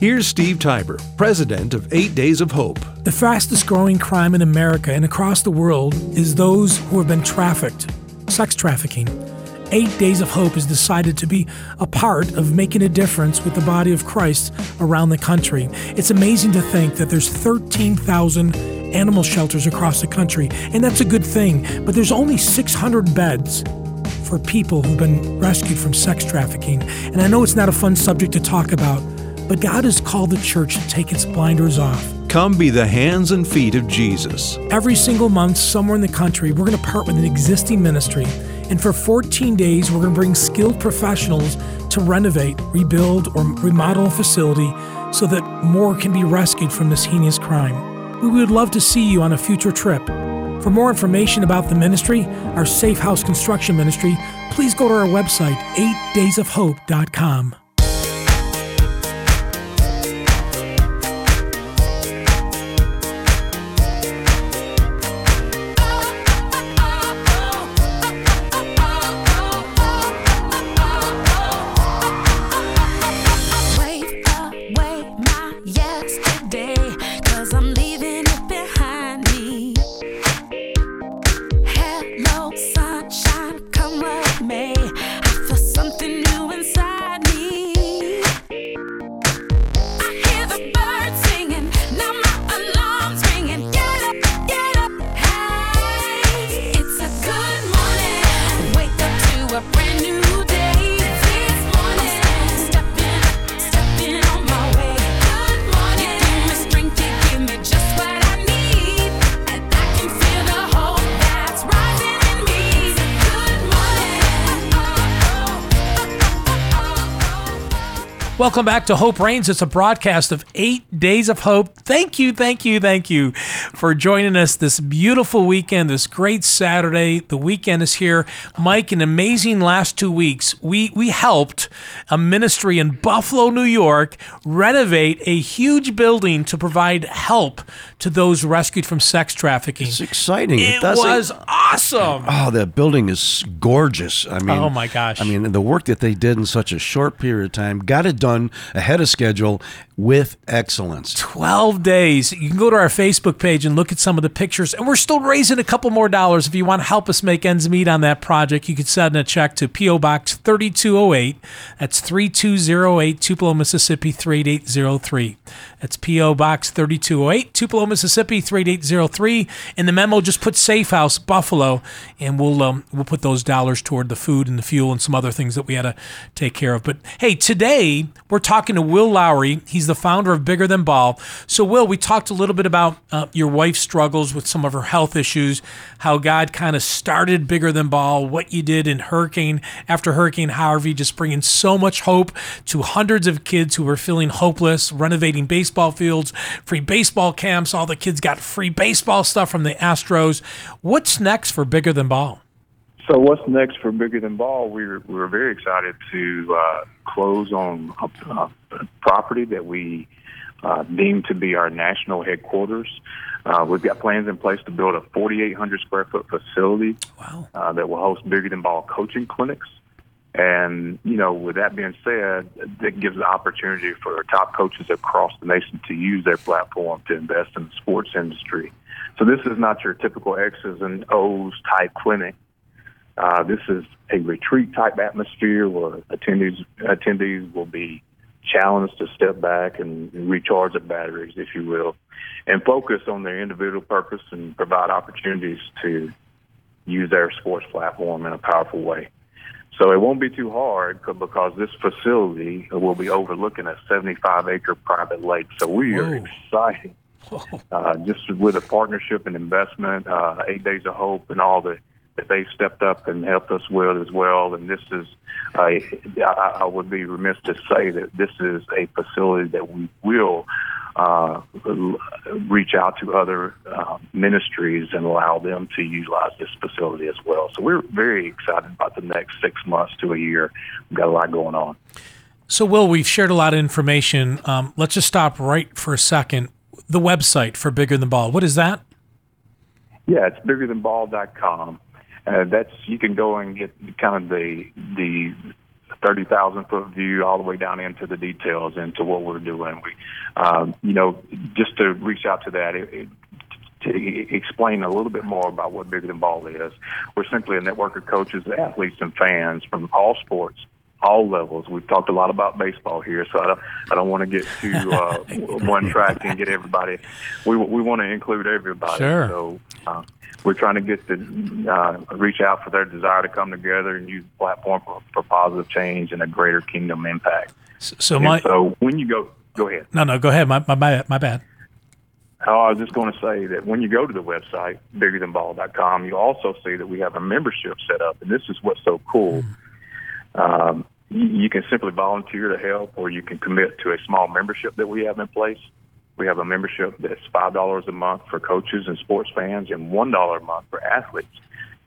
Speaker 5: Here's Steve Tybor, president of Eight Days of Hope.
Speaker 3: The fastest growing crime in America and across the world is those who have been trafficked, sex trafficking. Eight Days of Hope has decided to be a part of making a difference with the body of Christ around the country. It's amazing to think that there's 13,000 animal shelters across the country, and that's a good thing, but there's only 600 beds for people who've been rescued from sex trafficking. And I know it's not a fun subject to talk about, but God has called the church to take its blinders off.
Speaker 5: Come be the hands and feet of Jesus.
Speaker 3: Every single month, somewhere in the country, we're going to part with an existing ministry. And for 14 days, we're going to bring skilled professionals to renovate, rebuild, or remodel a facility so that more can be rescued from this heinous crime. We would love to see you on a future trip. For more information about the ministry, our Safe House Construction Ministry, please go to our website, 8daysofhope.com. Welcome back to Hope Reigns. It's a broadcast of Eight Days of Hope. Thank you, thank you, thank you for joining us this beautiful weekend, this great Saturday. The weekend is here. Mike, an amazing last two weeks. We we helped a ministry in Buffalo, New York, renovate a huge building to provide help to those rescued from sex trafficking.
Speaker 4: It's exciting.
Speaker 3: It
Speaker 4: doesn't-
Speaker 3: was awesome.
Speaker 4: Oh, that building is gorgeous. I mean,
Speaker 3: Oh, my gosh.
Speaker 4: I mean, the work that they did in such a short period of time got it done ahead of schedule with excellence.
Speaker 3: 12 days. You can go to our Facebook page and look at some of the pictures. And we're still raising a couple more dollars. If you want to help us make ends meet on that project, you can send a check to P.O. Box 3208. That's 3208, Tupelo, Mississippi 3803. That's P.O. Box 3208, Tupelo, Mississippi 3803. In the memo, just put Safe House, Buffalo. And we'll um, we'll put those dollars toward the food and the fuel and some other things that we had to take care of. But hey, today we're talking to Will Lowry. He's the founder of Bigger Than Ball. So, Will, we talked a little bit about uh, your wife's struggles with some of her health issues, how God kind of started Bigger Than Ball, what you did in Hurricane after Hurricane Harvey, just bringing so much hope to hundreds of kids who were feeling hopeless, renovating baseball fields, free baseball camps. All the kids got free baseball stuff from the Astros. What's next for Bigger Than Ball?
Speaker 6: So what's next for Bigger Than Ball? We're we're very excited to uh, close on a, a property that we uh, deem to be our national headquarters. Uh, we've got plans in place to build a 4,800 square foot facility
Speaker 3: Wow.
Speaker 6: uh, that will host Bigger Than Ball coaching clinics. And, you know, with that being said, that gives the opportunity for top coaches across the nation to use their platform to invest in the sports industry. So this is not your typical X's and O's type clinic. Uh, this is a retreat type atmosphere where attendees attendees will be challenged to step back and recharge their batteries, if you will, and focus on their individual purpose and provide opportunities to use their sports platform in a powerful way. So it won't be too hard because this facility will be overlooking a 75 acre private lake. So we are
Speaker 3: Whoa.
Speaker 6: excited uh, just with a partnership and investment, uh, Eight Days of Hope, and all the that they stepped up and helped us with as well. And this is, uh, I, I would be remiss to say that this is a facility that we will uh, reach out to other uh, ministries and allow them to utilize this facility as well. So we're very excited about the next six months to a year. We've got a lot going on.
Speaker 3: So, Will, we've shared a lot of information. Um, let's just stop right for a second. The website for Bigger Than Ball. What is that?
Speaker 6: Yeah, it's biggerthanball.com. Uh, that's you can go and get kind of the the thirty thousand foot view all the way down into the details into what we're doing. We, um, you know, just to reach out to that. It, it, to explain a little bit more about what Bigger Than Ball is, we're simply a network of coaches, athletes, and fans from all sports, all levels. We've talked a lot about baseball here, so I don't, I don't want to get too uh, one track and get everybody. We we want to include everybody.
Speaker 3: Sure.
Speaker 6: So uh, we're trying to get to uh, reach out for their desire to come together and use the platform for, for positive change and a greater kingdom impact.
Speaker 3: S- So, my
Speaker 6: so when you go, go ahead.
Speaker 3: no, no, go ahead. My my bad. My bad.
Speaker 6: Oh, I was just going to say that when you go to the website, biggerthanball.com, you also see that we have a membership set up, and this is what's so cool. Um, you, can simply volunteer to help, or you can commit to a small membership that we have in place. We have a membership that's five dollars a month for coaches and sports fans, and one dollar a month for athletes.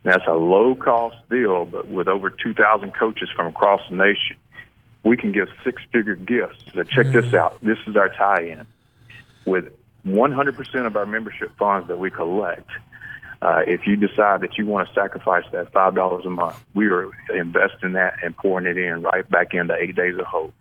Speaker 6: And that's a low cost deal, but with over two thousand coaches from across the nation, we can give six figure gifts. So check this out. This is our tie in with 100% of our membership funds that we collect, uh, if you decide that you want to sacrifice that five dollars a month, we are investing that and pouring it in right back into Eight Days of Hope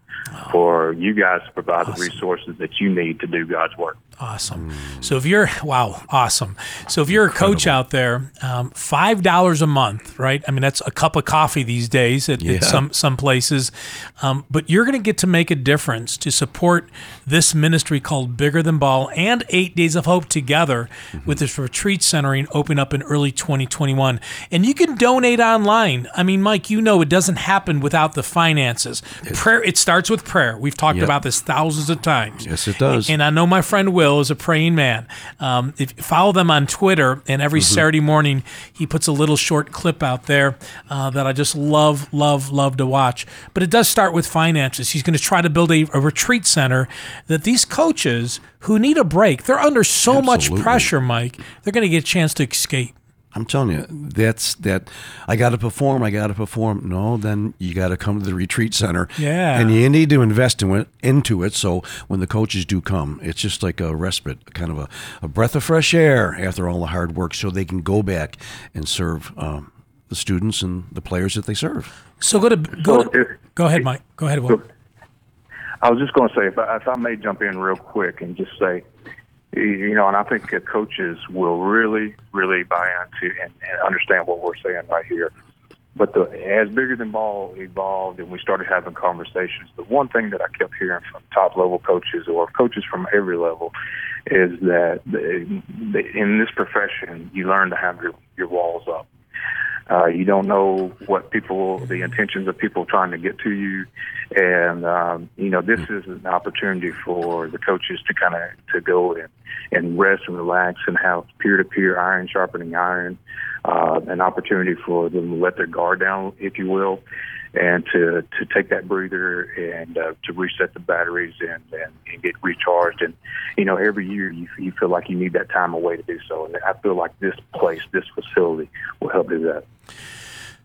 Speaker 6: for you guys to provide the resources that you need to do God's work.
Speaker 3: Awesome. So if you're wow, awesome. So if you're a coach out there, um, five dollars a month, right? I mean that's a cup of coffee these days at,
Speaker 4: Yeah.
Speaker 3: at some some places, um, but you're going to get to make a difference to support this ministry called Bigger Than Ball and Eight Days of Hope together with this retreat centering open up in early 2021, and you can donate online. I mean, Mike, you know it doesn't happen without the finances. Prayer. It starts with prayer. We've talked
Speaker 4: Yep.
Speaker 3: about this thousands of times.
Speaker 4: Yes, it does.
Speaker 3: And I know my friend Will is a praying man. Um, if follow them on Twitter, and every
Speaker 4: Mm-hmm.
Speaker 3: Saturday morning he puts a little short clip out there uh, that I just love, love, love to watch. But it does start with finances. He's going to try to build a, a retreat center that these coaches who need a break, they're under so much pressure, Mike. They're going to get a chance to escape.
Speaker 4: I'm telling you, that's that. I got to perform. I got to perform. No, then you got to come to the retreat center.
Speaker 3: Yeah.
Speaker 4: and you need to invest in it, into it. So when the coaches do come, it's just like a respite, kind of a, a breath of fresh air after all the hard work, so they can go back and serve um, the students and the players that they serve.
Speaker 3: So go to go.
Speaker 6: So
Speaker 3: To,
Speaker 6: if-
Speaker 3: go ahead, Mike. Go ahead, Will.
Speaker 6: I was just going to say, if I, if I may jump in real quick and just say, you know, and I think coaches will really, really buy into and, and understand what we're saying right here. but the as bigger than ball evolved and we started having conversations, the one thing that I kept hearing from top level coaches or coaches from every level is that the, the, in this profession you learn to have your your walls up. Uh, you don't know what people, the intentions of people trying to get to you, and um, you know this is an opportunity for the coaches to kind of to go and and rest and relax and have peer to peer iron sharpening iron, uh, an opportunity for them to let their guard down, if you will, and to to take that breather and uh, to reset the batteries and, and and get recharged. And you know, every year you you feel like you need that time away to do so. And I feel like this place, this facility, will help do that.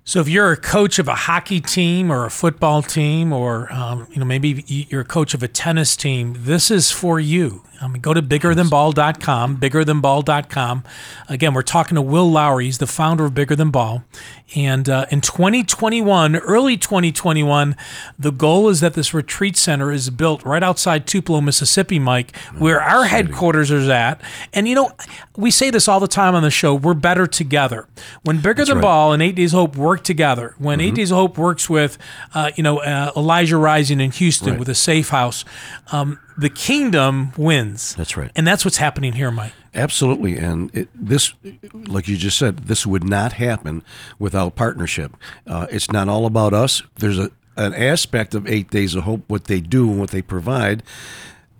Speaker 3: So if you're a coach of a hockey team or a football team, or um, you know maybe you're a coach of a tennis team, this is for you. I mean, go to biggerthanball.com, biggerthanball.com. Again, we're talking to Will Lowry. He's the founder of Bigger Than Ball. And uh, in 2021, early 2021, the goal is that this retreat center is built right outside Tupelo, Mississippi, Mike, where our headquarters is at. And, you know, we say this all the time on the show we're better together. When Bigger Than
Speaker 4: right.
Speaker 3: Ball and Eight Days of Hope work together, when Eight Days of Hope works with, uh, you know, uh, Elijah Rising in Houston
Speaker 4: Right.
Speaker 3: with a safe house, um, the kingdom wins.
Speaker 4: That's right.
Speaker 3: And that's what's happening here, Mike.
Speaker 4: Absolutely, and it, this, like you just said, this would not happen without partnership. Uh, it's not all about us. There's a an aspect of Eight Days of Hope, what they do and what they provide.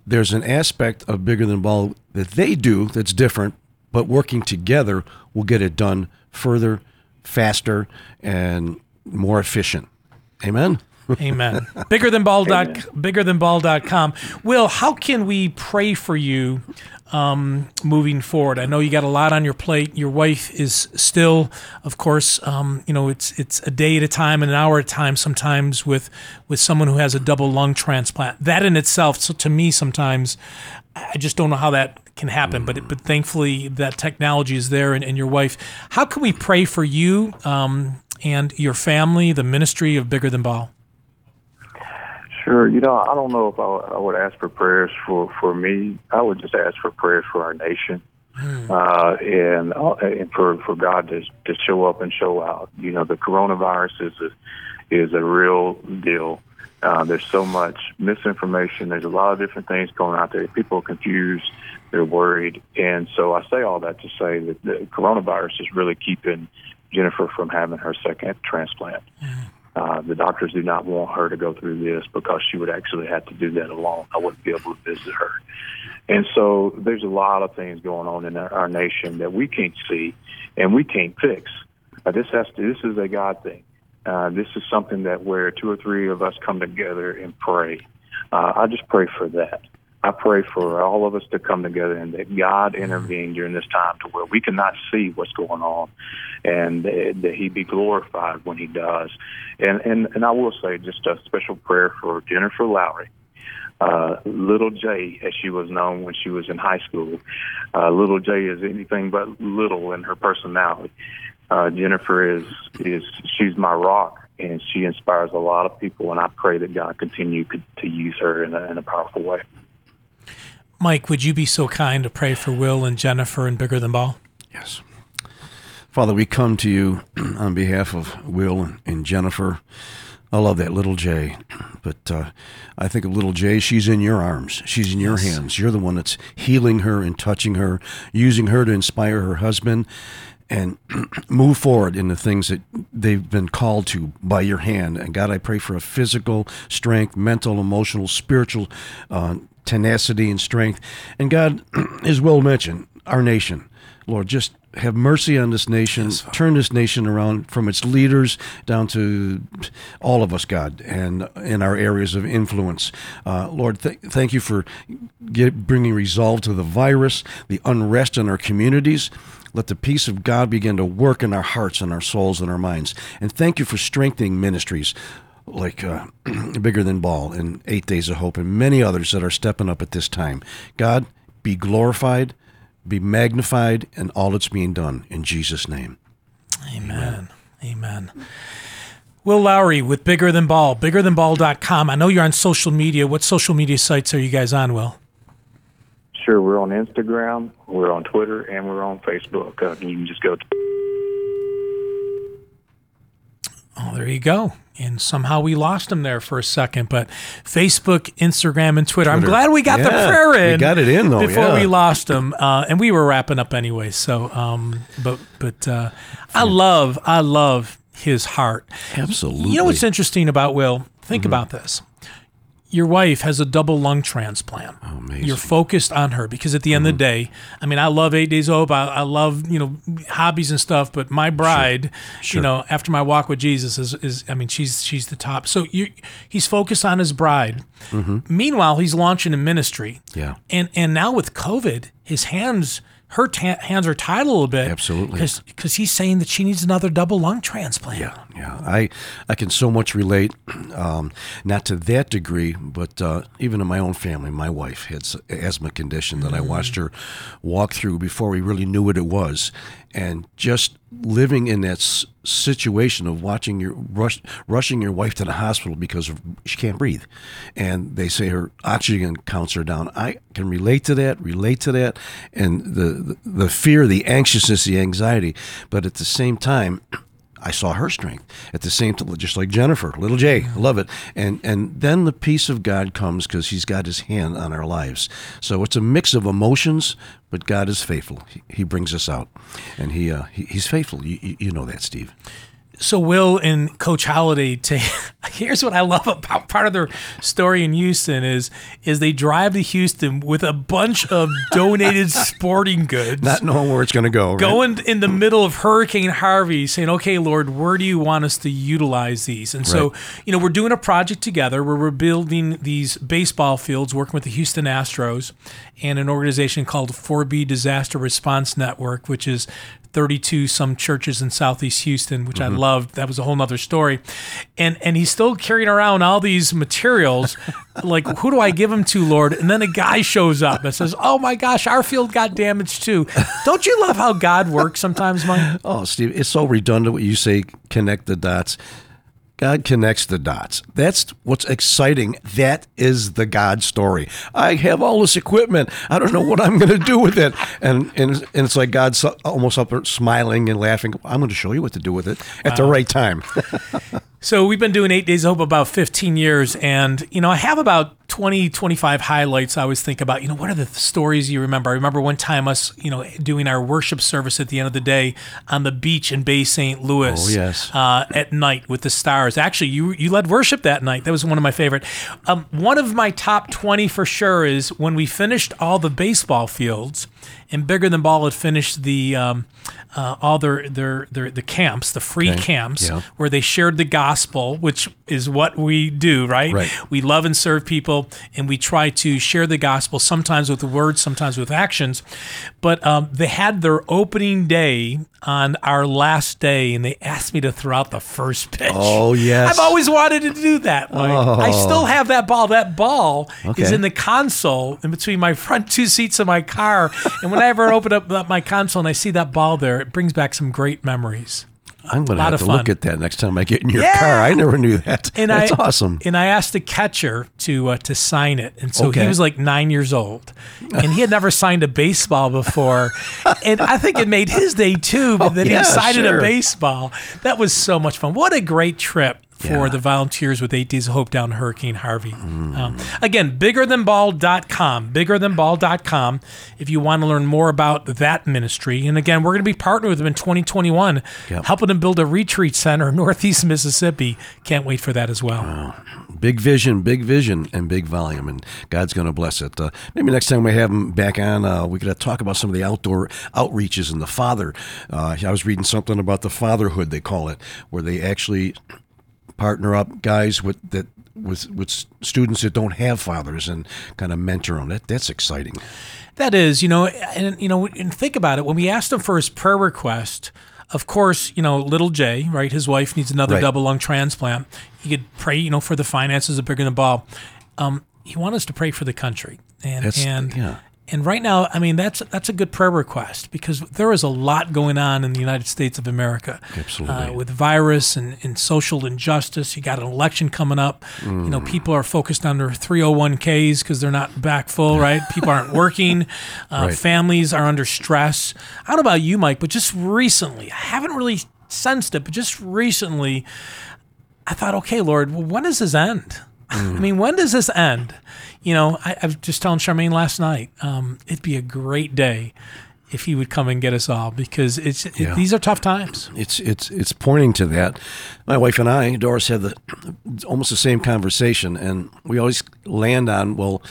Speaker 4: There's an aspect of Bigger Than Ball that they do that's different, but working together will get it done further, faster, and more efficient. Amen.
Speaker 3: Amen. bigger than ball dot bigger than ball.com. Will, how can we pray for you um, moving forward? I know you got a lot on your plate. Your wife is still, of course, um, you know, it's it's a day at a time and an hour at a time sometimes with with someone who has a double lung transplant. That in itself, so to me sometimes I just don't know how that can happen, but but thankfully that technology is there and, and your wife. How can we pray for you um, and your family, the ministry of Bigger Than Ball?
Speaker 6: Sure. You know, I don't know if I, I would ask for prayers for for me. I would just ask for prayers for our nation, uh, and uh, and for for God to to show up and show out. You know, the coronavirus is a is a real deal. Uh, there's so much misinformation. There's a lot of different things going out there. People are confused. They're worried, and so I say all that to say that the coronavirus is really keeping Jennifer from having her second transplant. Uh, the doctors do not want her to go through this because she would actually have to do that alone. I wouldn't be able to visit her. And so there's a lot of things going on in our, our nation that we can't see and we can't fix. Uh, this has to, this is a God thing. Uh, this is something that where two or three of us come together and pray. Uh, I just pray for that. I pray for all of us to come together and that God intervene during this time to where we cannot see what's going on and that He be glorified when He does. And, and, and I will say just a special prayer for Jennifer Lowry. Uh, little J, as she was known when she was in high school. Uh, little J is anything but little in her personality. Uh, Jennifer is, is, she's my rock and she inspires a lot of people and I pray that God continue to to use her in a, in a powerful way.
Speaker 3: Mike, would you be so kind to pray for Will and Jennifer and Bigger Than Ball?
Speaker 4: Yes. Father, we come to you on behalf of Will and, Jennifer. I love that little Jay, but uh, I think of little Jay. She's in your arms. She's in your hands. You're the one that's healing her and touching her, using her to inspire her husband, and move forward in the things that they've been called to by your hand. And God, I pray for a physical strength, mental, emotional, spiritual uh, tenacity and strength. And God, as Will mentioned, our nation, Lord, just have mercy on this nation. Turn this nation around from its leaders down to all of us, God, and in our areas of influence. Uh, Lord, th- thank you for get, bringing resolve to the virus, the unrest in our communities. Let the peace of God begin to work in our hearts and our souls and our minds. And thank you for strengthening ministries like uh, Bigger Than Ball and Eight Days of Hope and many others that are stepping up at this time. God, be glorified, be magnified in all that's being done. In Jesus' name.
Speaker 3: Amen. Amen. Will Lowry with Bigger Than Ball, biggerthanball.com. I know you're on social media. What social media sites are you guys on, Will?
Speaker 6: Sure, we're on Instagram, we're on Twitter, and we're on Facebook. Uh, you can just go to
Speaker 3: Oh, there you go. And somehow we lost him there for a second. But Facebook, Instagram, and Twitter. I'm glad we got the
Speaker 4: Yeah,
Speaker 3: prayer
Speaker 4: we got it in, though,
Speaker 3: before
Speaker 4: yeah.
Speaker 3: we lost him. Uh, and we were wrapping up anyway. So, um, but but uh, I love I love his heart.
Speaker 4: Absolutely.
Speaker 3: You know what's interesting about Will? Think
Speaker 4: Mm-hmm.
Speaker 3: about this. Your wife has a double lung transplant.
Speaker 4: Oh, amazing. Mm-hmm.
Speaker 3: You're focused on her because at the end of the day, I mean, I love Eight Days Hope. I, I love you know hobbies and stuff, but my bride, you know, after my walk with Jesus is, is I mean, she's she's the top. So you, he's focused on his bride. Meanwhile, he's launching a ministry.
Speaker 4: Mm-hmm. Yeah.
Speaker 3: and and now with COVID, his hands. Her ta- hands are tied a little bit.
Speaker 4: Absolutely.
Speaker 3: Because he's saying that she needs another double lung transplant.
Speaker 4: Yeah, yeah. I I can so much relate, um, not to that degree, but uh, even in my own family, my wife had asthma condition that I watched her walk through before we really knew what it was, and just living in that s- situation of watching your rush, rushing your wife to the hospital because of, she can't breathe, and they say her oxygen counts are down. I can relate to that, relate to that, and the the, the fear, the anxiousness, the anxiety, but at the same time. I saw her strength at the same time, just like Jennifer, little J, I love it. And and then the peace of God comes because He's got His hand on our lives. So it's a mix of emotions, but God is faithful. He, he brings us out, and He, uh, he He's faithful. You- you know that, Steve.
Speaker 3: So Will and Coach Holiday take. Here's what I love about part of their story in Houston is is they drive to Houston with a bunch of donated sporting goods.
Speaker 4: Not knowing where it's going to go. right?
Speaker 3: Going in the middle of Hurricane Harvey, saying, "Okay, Lord, where do you want us to utilize these?" And so,
Speaker 4: Right.
Speaker 3: you know, we're doing a project together where we're building these baseball fields, working with the Houston Astros and an organization called 4B Disaster Response Network, which is 32 some churches in Southeast Houston, which
Speaker 4: Mm-hmm.
Speaker 3: I loved. That was a whole nother story. And and he's still carrying around all these materials. like, who do I give them to, Lord? And then a guy shows up and says, "Oh my gosh, our field got damaged too." Don't you love how God works sometimes, Mike?
Speaker 4: Oh, Steve, it's so redundant what you say. Connect the dots. God connects the dots. That's what's exciting. That is the God story. I have all this equipment. I don't know what I'm going to do with it. And, and and it's like God's almost up there smiling and laughing. I'm going to show you what to do with it at the right time.
Speaker 3: So we've been doing eight days of hope about 15 years. And, you know, I have about 20, 25 highlights I always think about. You know, what are the stories you remember? I remember one time us, you know, doing our worship service at the end of the day on the beach in Bay St. Louis.
Speaker 4: Oh, yes.
Speaker 3: Uh, at night with the stars. Actually, you you led worship that night. That was one of my favorite. Um, one of my top 20 for sure is when we finished all the baseball fields and Bigger Than Ball had finished the um, uh, all their, their their the camps, the free
Speaker 4: Okay.
Speaker 3: camps,
Speaker 4: Yeah.
Speaker 3: where they shared the gospel, which is what we do, right?
Speaker 4: Right.
Speaker 3: We love and serve people, and we try to share the gospel, sometimes with words, sometimes with actions. But um, they had their opening day on our last day, and they asked me to throw out the first pitch.
Speaker 4: Oh, yes.
Speaker 3: I've always wanted to do that. Like, I still have that ball. That ball is in the console in between my front two seats of my car. And whenever I open up up my console and I see that ball there, it brings back some great memories.
Speaker 4: I'm going to have to look at that next time I get in your
Speaker 3: Yeah.
Speaker 4: car. I never knew that.
Speaker 3: And
Speaker 4: That's
Speaker 3: I,
Speaker 4: awesome.
Speaker 3: And I asked the catcher to uh, to sign it, and so he was like nine years old, and he had never signed a baseball before, and I think it made his day too. But then
Speaker 4: Oh, yeah,
Speaker 3: he signed
Speaker 4: sure.
Speaker 3: a baseball. That was so much fun. What a great trip. For
Speaker 4: Yeah.
Speaker 3: the volunteers with Eight Days of Hope down Hurricane Harvey.
Speaker 4: Mm.
Speaker 3: Um, again, biggerthanball.com. Biggerthanball.com if you want to learn more about that ministry. And again, we're going to be partnering with them in 2021,
Speaker 4: Yep.
Speaker 3: helping them build a retreat center in Northeast Mississippi. Can't wait for that as well.
Speaker 4: Big vision, big vision, and big volume, and God's going to bless it. Uh, maybe next time we have him back on, uh, we could talk about some of the outdoor outreaches and the father. Uh, I was reading something about the fatherhood they call it, where they actually partner up guys with that with with students that don't have fathers and kind of mentor them. That that's exciting.
Speaker 3: That is, you know, and you know, and think about it. When we asked him for his prayer request, of course, you know, little Jay, right? His wife needs another
Speaker 4: Right.
Speaker 3: double lung transplant. He could pray, you know, for the finances of bigger than ball. Um, he wanted us to pray for the country, and
Speaker 4: That's-
Speaker 3: and
Speaker 4: yeah.
Speaker 3: And right now, I mean, that's that's a good prayer request because there is a lot going on in the United States of America.
Speaker 4: Absolutely.
Speaker 3: Uh, with virus and, and social injustice, you got an election coming up. You
Speaker 4: Mm.
Speaker 3: know, people are focused on their 301ks because they're not back full, right? People aren't working. Uh,
Speaker 4: Right.
Speaker 3: Families are under stress. I don't know about you, Mike, but just recently, I haven't really sensed it, but just recently, I thought, okay, Lord, well, when does this end? I mean, when does this end? You know, I, I was just telling Charmaine last night, um, it'd be a great day if he would come and get us all because it's it,
Speaker 4: Yeah.
Speaker 3: these are tough times.
Speaker 4: It's it's it's pointing to that. My wife and I, Doris, had the almost the same conversation, and we always land on well.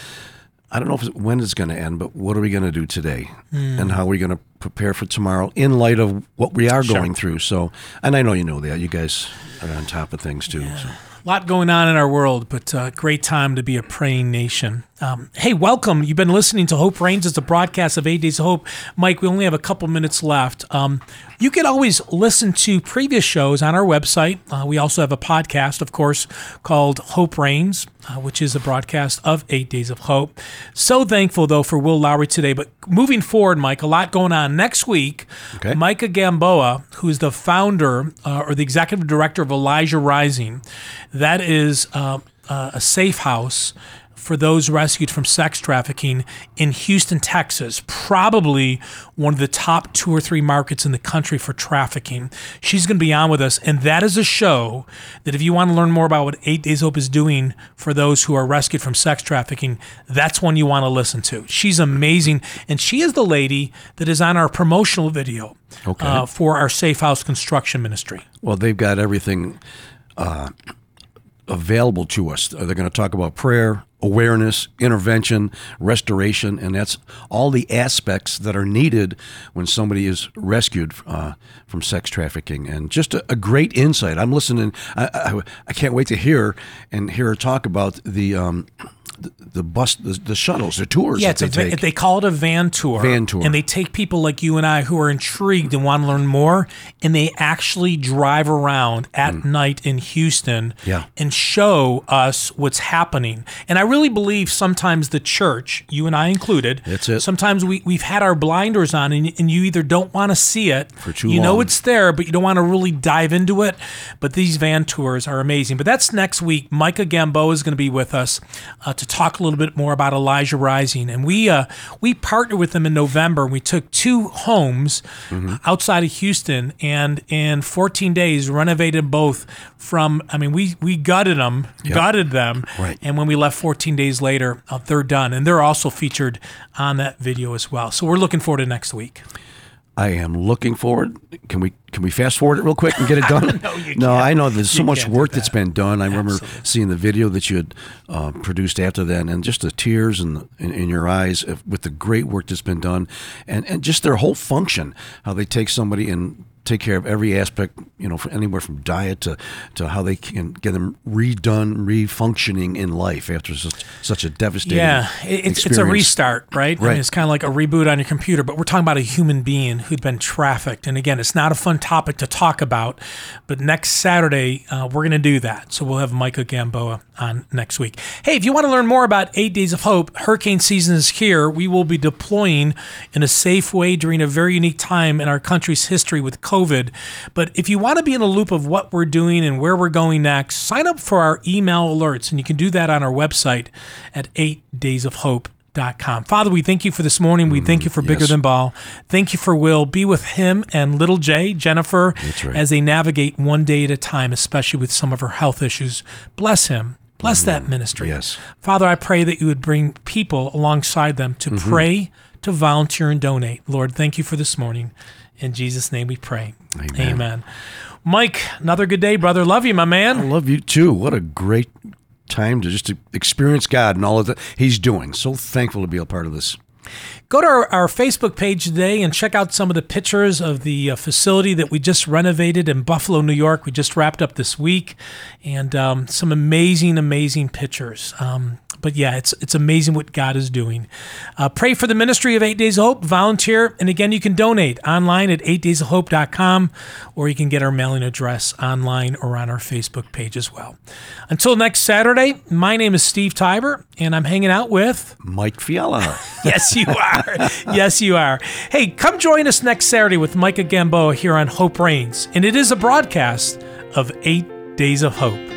Speaker 4: I don't know if it's, when it's going to end, but what are we going to do today, and how are we going to prepare for tomorrow in light of what we are going through? So, and I know you know that you guys are on top of things too. So.
Speaker 3: Lot going on in our world, but uh, great time to be a praying nation. Um, hey, welcome. You've been listening to Hope Reigns. It's a broadcast of Eight Days of Hope. Mike, we only have a couple minutes left. Um, you can always listen to previous shows on our website. Uh, we also have a podcast, of course, called Hope Reigns, uh, which is a broadcast of Eight Days of Hope. So thankful, though, for Will Lowry today. But moving forward, Mike, a lot going on. Next week,
Speaker 4: Okay.
Speaker 3: Micah Gamboa, who's the founder uh, or the executive director of Elijah Rising, that is uh, uh, a safe house for those rescued from sex trafficking in Houston, Texas. Probably one of the top two or three markets in the country for trafficking. She's going to be on with us, and that is a show that if you want to learn more about what Eight Days Hope is doing for those who are rescued from sex trafficking, that's one you want to listen to. She's amazing, and she is the lady that is on our promotional video
Speaker 4: Okay.
Speaker 3: uh, for our Safe House Construction Ministry.
Speaker 4: Well, they've got everything uh, available to us. They're going to talk about prayer, awareness, intervention, restoration, and that's all the aspects that are needed when somebody is rescued uh, from sex trafficking. And just a, a great insight. I'm listening. I, I, I can't wait to hear and hear her talk about the. Um, the, bus, the, the shuttles, the tours.
Speaker 3: Yeah,
Speaker 4: they
Speaker 3: they call it a van tour.
Speaker 4: Van tour.
Speaker 3: And they take people like you and I who are intrigued and want to learn more, and they actually drive around at night in Houston
Speaker 4: Mm. Yeah.
Speaker 3: and show us what's happening. And I really believe sometimes the church, you and I included,
Speaker 4: That's it.
Speaker 3: sometimes we, we've had our blinders on and, and you either don't want to see it,
Speaker 4: For too
Speaker 3: you know it's there, but you don't want to really dive into it. But these van tours are amazing. But that's next week. Micah Gamboa is going to be with us uh, to talk a little bit more about Elijah Rising, and we uh, we partnered with them in November. We took two homes
Speaker 4: Mm-hmm.
Speaker 3: outside of Houston, and in 14 days renovated both. From I mean, we we gutted them, gutted them,
Speaker 4: Right.
Speaker 3: and when we left 14 days later, uh, they're done, and they're also featured on that video as well. So we're looking forward to next week.
Speaker 4: I am looking forward. Can we can we fast forward it real quick and get it done?
Speaker 3: No,
Speaker 4: no. I know there's so
Speaker 3: You
Speaker 4: much work that's
Speaker 3: that.
Speaker 4: been done. I remember seeing the video that you had uh, produced after that, and just the tears in, the, in in your eyes with the great work that's been done, and and just their whole function, how they take somebody and take care of every aspect, you know, anywhere from diet to, to how they can get them redone, refunctioning in life after such, such a devastating
Speaker 3: Yeah, it- it's, it's a restart, right? I mean, it's kind of like a reboot on your computer, but we're talking about a human being who'd been trafficked. And again, it's not a fun topic to talk about, but next Saturday, uh, we're going to do that. So we'll have Micah Gamboa on next week. Hey, if you want to learn more about Eight Days of Hope, hurricane season is here. We will be deploying in a safe way during a very unique time in our country's history with COVID. But if you want to be in the loop of what we're doing and where we're going next, sign up for our email alerts, and you can do that on our website at 8daysofhope.com. Father, we thank you for this morning. We thank you for Bigger
Speaker 4: yes.
Speaker 3: Than Ball. Thank you for Will. Be with him and little Jay, Jennifer,
Speaker 4: right.
Speaker 3: as they navigate one day at a time, especially with some of her health issues. Bless him. Bless that ministry.
Speaker 4: Yes.
Speaker 3: Father, I pray that you would bring people alongside them to
Speaker 4: Mm-hmm.
Speaker 3: pray, to volunteer, and donate. Lord, thank you for this morning. In Jesus' name we pray.
Speaker 4: Amen.
Speaker 3: Mike, another good day, brother. Love you, my man.
Speaker 4: I love you too. What a great time to just to experience God and all of that He's doing. So thankful to be a part of this.
Speaker 3: Go to our, our Facebook page today and check out some of the pictures of the uh, facility that we just renovated in Buffalo, New York. We just wrapped up this week, and um, some amazing, amazing pictures. Um, but yeah, it's it's amazing what God is doing. Uh, pray for the ministry of Eight Days of Hope, volunteer, and again, you can donate online at 8daysofhope.com, or you can get our mailing address online or on our Facebook page as well. Until next Saturday, my name is Steve Tybor, and I'm hanging out with.
Speaker 4: Mike Fiala.
Speaker 3: Yes, you are. Yes, you are. Hey, come join us next Saturday with Micah Gamboa here on Hope Reigns. And it is a broadcast of Eight Days of Hope.